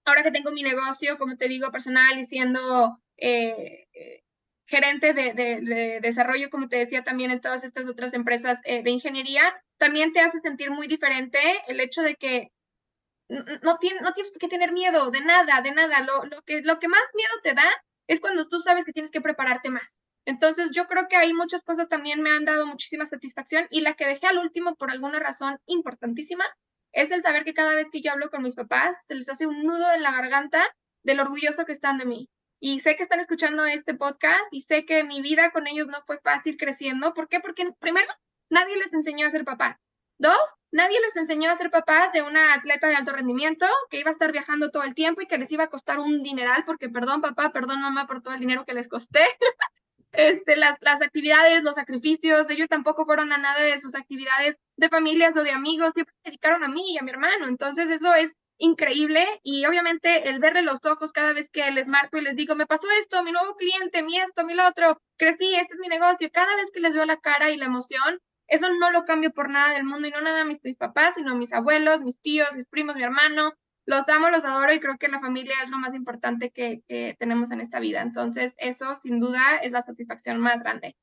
ahora que tengo mi negocio, como te digo, personal y siendo eh, gerente de, de, desarrollo, como te decía también en todas estas otras empresas eh, de ingeniería, también te hace sentir muy diferente el hecho de que no, no, tienes, no tienes que tener miedo de nada, de nada. Lo, lo, que, lo que más miedo te da es cuando tú sabes que tienes que prepararte más. Entonces, yo creo que hay muchas cosas también me han dado muchísima satisfacción y la que dejé al último por alguna razón importantísima es el saber que cada vez que yo hablo con mis papás se les hace un nudo en la garganta del orgulloso que están de mí. Y sé que están escuchando este podcast y sé que mi vida con ellos no fue fácil creciendo. ¿Por qué? Porque primero, nadie les enseñó a ser papá. Dos, nadie les enseñó a ser papás de una atleta de alto rendimiento que iba a estar viajando todo el tiempo y que les iba a costar un dineral, porque perdón papá, perdón mamá por todo el dinero que les costé. este, las, las actividades, los sacrificios, ellos tampoco fueron a nada de sus actividades de familias o de amigos, siempre se dedicaron a mí y a mi hermano. Entonces eso es increíble y obviamente el verle los ojos cada vez que les marco y les digo, me pasó esto, mi nuevo cliente, mi esto, mi lo otro, crecí, este es mi negocio, cada vez que les veo la cara y la emoción, eso no lo cambio por nada del mundo y no nada a mis, mis papás, sino mis abuelos, mis tíos, mis primos, mi hermano. Los amo, los adoro y creo que la familia es lo más importante que, que tenemos en esta vida. Entonces, eso sin duda es la satisfacción más grande.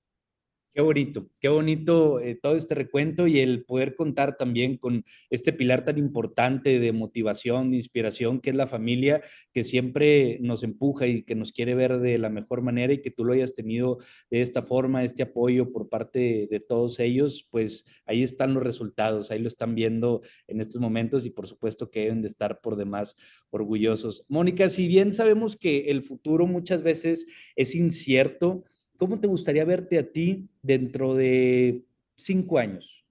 Qué bonito, qué bonito eh, todo este recuento y el poder contar también con este pilar tan importante de motivación, de inspiración, que es la familia, que siempre nos empuja y que nos quiere ver de la mejor manera y que tú lo hayas tenido de esta forma, este apoyo por parte de, todos ellos, pues ahí están los resultados, ahí lo están viendo en estos momentos y por supuesto que deben de estar por demás orgullosos. Mónica, si bien sabemos que el futuro muchas veces es incierto, ¿cómo te gustaría verte a ti dentro de cinco años?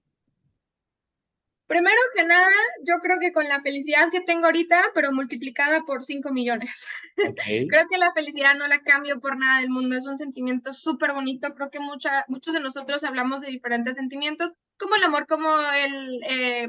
Primero que nada, yo creo que con la felicidad que tengo ahorita, pero multiplicada por cinco millones. creo que la felicidad no la cambio por nada del mundo, es un sentimiento súper bonito. Creo que mucha, muchos de nosotros hablamos de diferentes sentimientos, como el amor, como el, eh,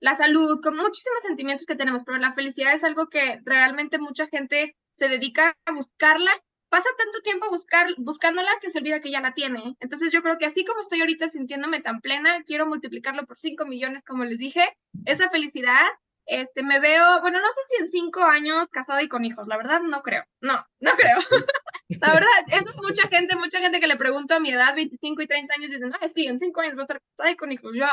la salud, como muchísimos sentimientos que tenemos, pero la felicidad es algo que realmente mucha gente se dedica a buscarla pasa tanto tiempo buscar, buscándola que se olvida que ya la tiene. Entonces yo creo que así como estoy ahorita sintiéndome tan plena, quiero multiplicarlo por 5 millones, como les dije, esa felicidad. Este, me veo, bueno, no sé si en cinco años casada y con hijos, la verdad no creo, no, no creo. la verdad, eso mucha gente, mucha gente que le pregunto a mi edad, 25 y 30 años, dicen, ah, sí, en cinco años voy a estar casada y con hijos. Yo,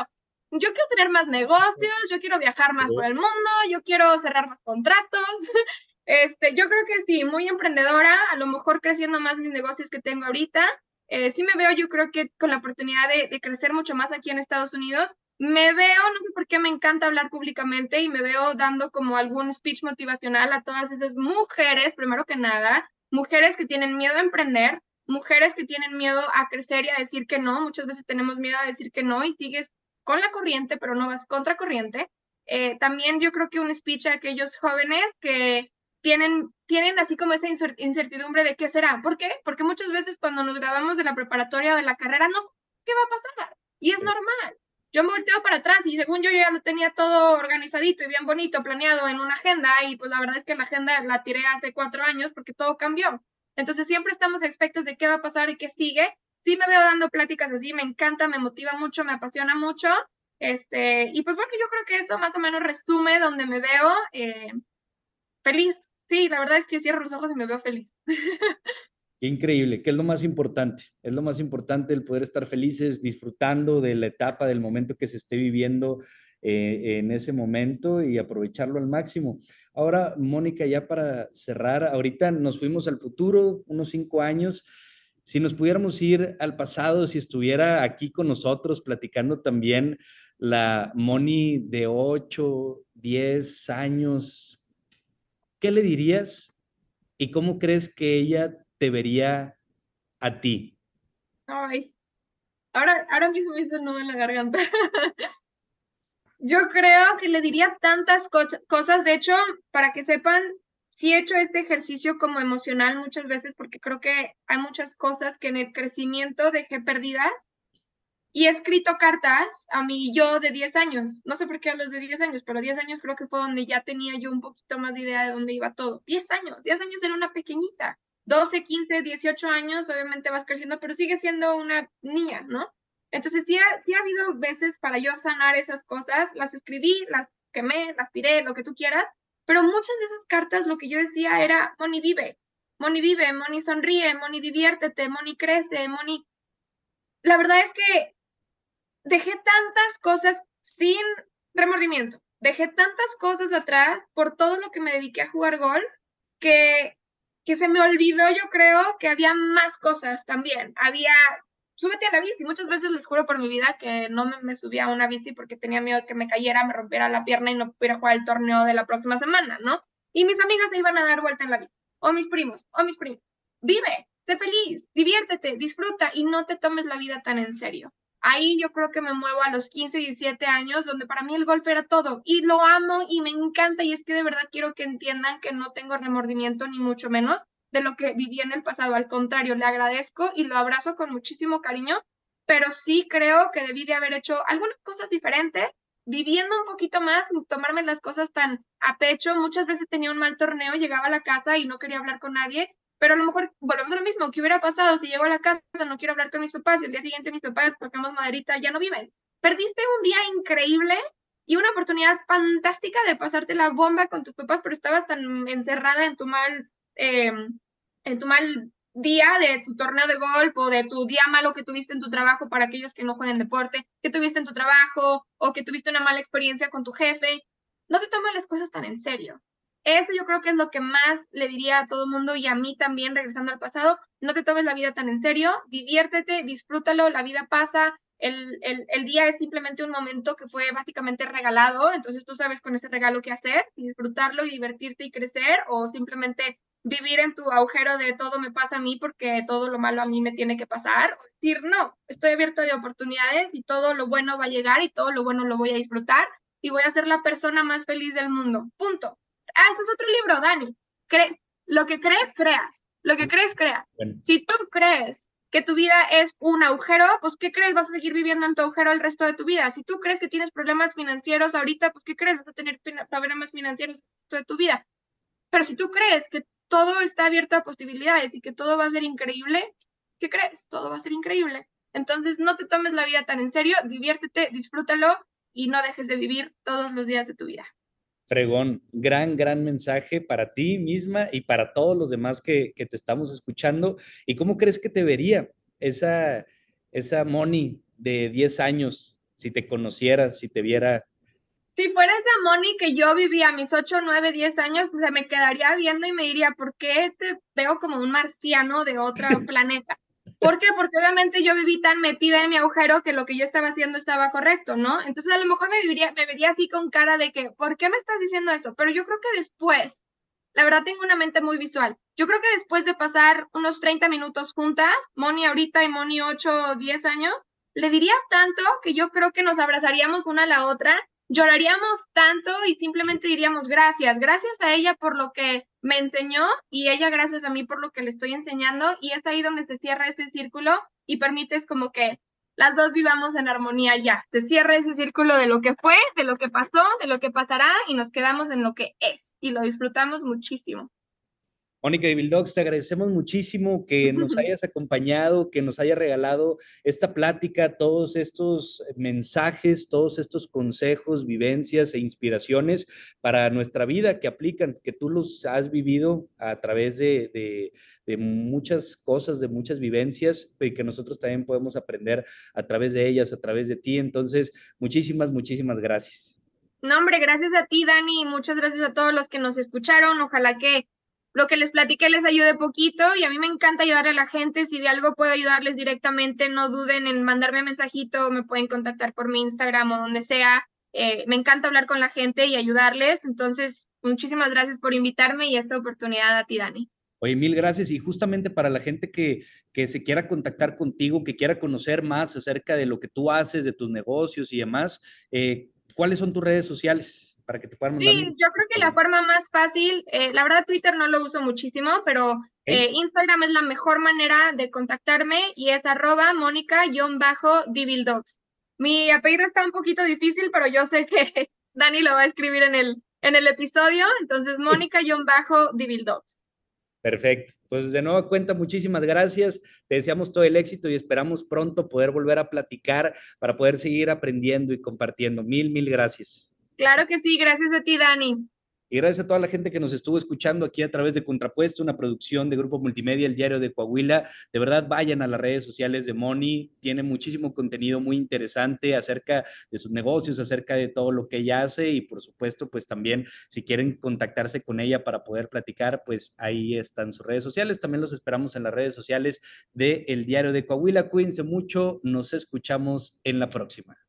yo quiero tener más negocios, yo quiero viajar más por el mundo, yo quiero cerrar más contratos, Este, yo creo que sí, muy emprendedora, a lo mejor creciendo más mis negocios que tengo ahorita. Eh, sí me veo, yo creo que con la oportunidad de, crecer mucho más aquí en Estados Unidos. Me veo, no sé por qué me encanta hablar públicamente y me veo dando como algún speech motivacional a todas esas mujeres, primero que nada, mujeres que tienen miedo a emprender, mujeres que tienen miedo a crecer y a decir que no. Muchas veces tenemos miedo a decir que no y sigues con la corriente, pero no vas contra corriente. Eh, también yo creo que un speech a aquellos jóvenes que tienen, tienen así como esa incertidumbre de qué será. ¿Por qué? Porque muchas veces cuando nos grabamos de la preparatoria o de la carrera, no qué va a pasar. Y es normal. Yo me volteo para atrás y según yo, ya lo tenía todo organizadito y bien bonito, planeado en una agenda y pues la verdad es que la agenda la tiré hace cuatro años porque todo cambió. Entonces siempre estamos expectos de qué va a pasar y qué sigue. Sí me veo dando pláticas así, me encanta, me motiva mucho, me apasiona mucho. Este, y pues bueno, yo creo que eso más o menos resume donde me veo eh, feliz, sí, la verdad es que cierro los ojos y me veo feliz. Qué increíble, que es lo más importante, es lo más importante el poder estar felices, disfrutando de la etapa, del momento que se esté viviendo eh, en ese momento y aprovecharlo al máximo. Ahora, Mónica, ya para cerrar, ahorita nos fuimos al futuro, unos cinco años. Si nos pudiéramos ir al pasado, si estuviera aquí con nosotros platicando también la Moni de 8, 10 años, ¿qué le dirías y cómo crees que ella te vería a ti? Ay, ahora, ahora mismo me hizo un nudo en la garganta. Yo creo que le diría tantas cosas. De hecho, para que sepan, sí he hecho este ejercicio como emocional muchas veces porque creo que hay muchas cosas que en el crecimiento dejé perdidas y he escrito cartas a mi yo de 10 años. No sé por qué a los de 10 años, pero 10 años creo que fue donde ya tenía yo un poquito más de idea de dónde iba todo. 10 años, 10 años era una pequeñita. 12, 15, 18 años, obviamente vas creciendo, pero sigue siendo una niña, ¿no? Entonces sí ha, sí ha habido veces para yo sanar esas cosas, las escribí, las quemé, las tiré, lo que tú quieras, pero muchas de esas cartas lo que yo decía era, Moni vive, Moni vive, Moni sonríe, Moni diviértete, Moni crece, Moni... La verdad es que dejé tantas cosas sin remordimiento, dejé tantas cosas atrás por todo lo que me dediqué a jugar golf que, que se me olvidó, yo creo, que había más cosas también. Había, súbete a la bici. Muchas veces les juro por mi vida que no me, me subía a una bici porque tenía miedo que me cayera, me rompiera la pierna y no pudiera jugar el torneo de la próxima semana, ¿no? Y mis amigas se iban a dar vuelta en la bici, o mis primos, o mis primos. Vive, sé feliz, diviértete, disfruta y no te tomes la vida tan en serio. Ahí yo creo que me muevo a los 15, 17 años, donde para mí el golf era todo y lo amo y me encanta y es que de verdad quiero que entiendan que no tengo remordimiento ni mucho menos de lo que viví en el pasado. Al contrario, le agradezco y lo abrazo con muchísimo cariño, pero sí creo que debí de haber hecho algunas cosas diferentes, viviendo un poquito más, sin tomarme las cosas tan a pecho. Muchas veces tenía un mal torneo, llegaba a la casa y no quería hablar con nadie pero a lo mejor volvemos a lo mismo. ¿Qué hubiera pasado si llego a la casa, no quiero hablar con mis papás y el día siguiente mis papás, tocamos maderita, ya no viven? Perdiste un día increíble y una oportunidad fantástica de pasarte la bomba con tus papás, pero estabas tan encerrada en tu mal, em, en tu mal día de tu torneo de golf o de tu día malo que tuviste en tu trabajo para aquellos que no juegan deporte, que tuviste en tu trabajo o que tuviste una mala experiencia con tu jefe. No se tomen las cosas tan en serio. Eso yo creo que es lo que más le diría a todo el mundo y a mí también, regresando al pasado, no te tomes la vida tan en serio, diviértete, disfrútalo, la vida pasa, el, el, día es simplemente un momento que fue básicamente regalado, entonces tú sabes con ese regalo qué hacer, disfrutarlo y divertirte y crecer o simplemente vivir en tu agujero de todo me pasa a mí porque todo lo malo a mí me tiene que pasar, o decir, no, estoy abierta de oportunidades y todo lo bueno va a llegar y todo lo bueno lo voy a disfrutar y voy a ser la persona más feliz del mundo, punto. Ah, ese es otro libro, Dani. lo que crees, creas. Lo que crees, creas. Si tú crees que tu vida es un agujero, pues ¿qué crees? Vas a seguir viviendo en tu agujero el resto de tu vida. Si tú crees que tienes problemas financieros ahorita, pues ¿qué crees? Vas a tener problemas financieros el resto de tu vida. Pero si tú crees que todo está abierto a posibilidades y que todo va a ser increíble, ¿qué crees? Todo va a ser increíble. Entonces, no te tomes la vida tan en serio, diviértete, disfrútalo y no dejes de vivir todos los días de tu vida. Fregón, gran, gran mensaje para ti misma y para todos los demás que, te estamos escuchando. ¿Y cómo crees que te vería esa, esa Moni de 10 años si te conociera, si te viera? Si fuera esa Moni que yo vivía a mis 8, 9, 10 años, se me quedaría viendo y me diría, ¿por qué te veo como un marciano de otro planeta? ¿Por qué? Porque obviamente yo viví tan metida en mi agujero que lo que yo estaba haciendo estaba correcto, ¿no? Entonces a lo mejor me, viviría, me vería así con cara de que, ¿por qué me estás diciendo eso? Pero yo creo que después, la verdad tengo una mente muy visual. Yo creo que después de pasar unos 30 minutos juntas, Moni ahorita y Moni 8 o 10 años, le diría tanto que yo creo que nos abrazaríamos una a la otra lloraríamos tanto y simplemente diríamos gracias, gracias a ella por lo que me enseñó y ella gracias a mí por lo que le estoy enseñando y es ahí donde se cierra este círculo y permites como que las dos vivamos en armonía ya. Se cierra ese círculo de lo que fue, de lo que pasó, de lo que pasará y nos quedamos en lo que es y lo disfrutamos muchísimo. Mónica de Bildox, te agradecemos muchísimo que nos hayas acompañado, que nos haya regalado esta plática, todos estos mensajes, todos estos consejos, vivencias e inspiraciones para nuestra vida que aplican, que tú los has vivido a través de, muchas cosas, de muchas vivencias y que nosotros también podemos aprender a través de ellas, a través de ti. Entonces, muchísimas, muchísimas gracias. No, hombre, gracias a ti, Dani, muchas gracias a todos los que nos escucharon. Ojalá que lo que les platiqué les ayude poquito y a mí me encanta ayudar a la gente. Si de algo puedo ayudarles directamente, no duden en mandarme mensajito, me pueden contactar por mi Instagram o donde sea. Eh, me encanta hablar con la gente y ayudarles. Entonces, Muchísimas gracias por invitarme y esta oportunidad a ti, Dani. Oye, mil gracias. Y justamente para la gente que, que se quiera contactar contigo, que quiera conocer más acerca de lo que tú haces, de tus negocios y demás, eh, ¿cuáles son tus redes sociales? Para que te puedan Sí, yo creo que la forma más fácil, eh, la verdad Twitter no lo uso muchísimo, pero eh, Instagram es la mejor manera de contactarme y es arroba mónica-divildogs. Mi apellido está un poquito difícil, pero yo sé que Dani lo va a escribir en el, en el episodio, entonces mónica-divildogs. Perfecto. Pues de nueva cuenta, muchísimas gracias. Te deseamos todo el éxito y esperamos pronto poder volver a platicar para poder seguir aprendiendo y compartiendo. Mil, mil gracias. Claro que sí, gracias a ti, Dani. Y gracias a toda la gente que nos estuvo escuchando aquí a través de Contrapuesto, una producción de Grupo Multimedia, el Diario de Coahuila. De verdad, vayan a las redes sociales de Moni. Tiene muchísimo contenido muy interesante acerca de sus negocios, acerca de todo lo que ella hace. Y por supuesto, pues también si quieren contactarse con ella para poder platicar, pues ahí están sus redes sociales. También los esperamos en las redes sociales de El Diario de Coahuila. Cuídense mucho. Nos escuchamos en la próxima.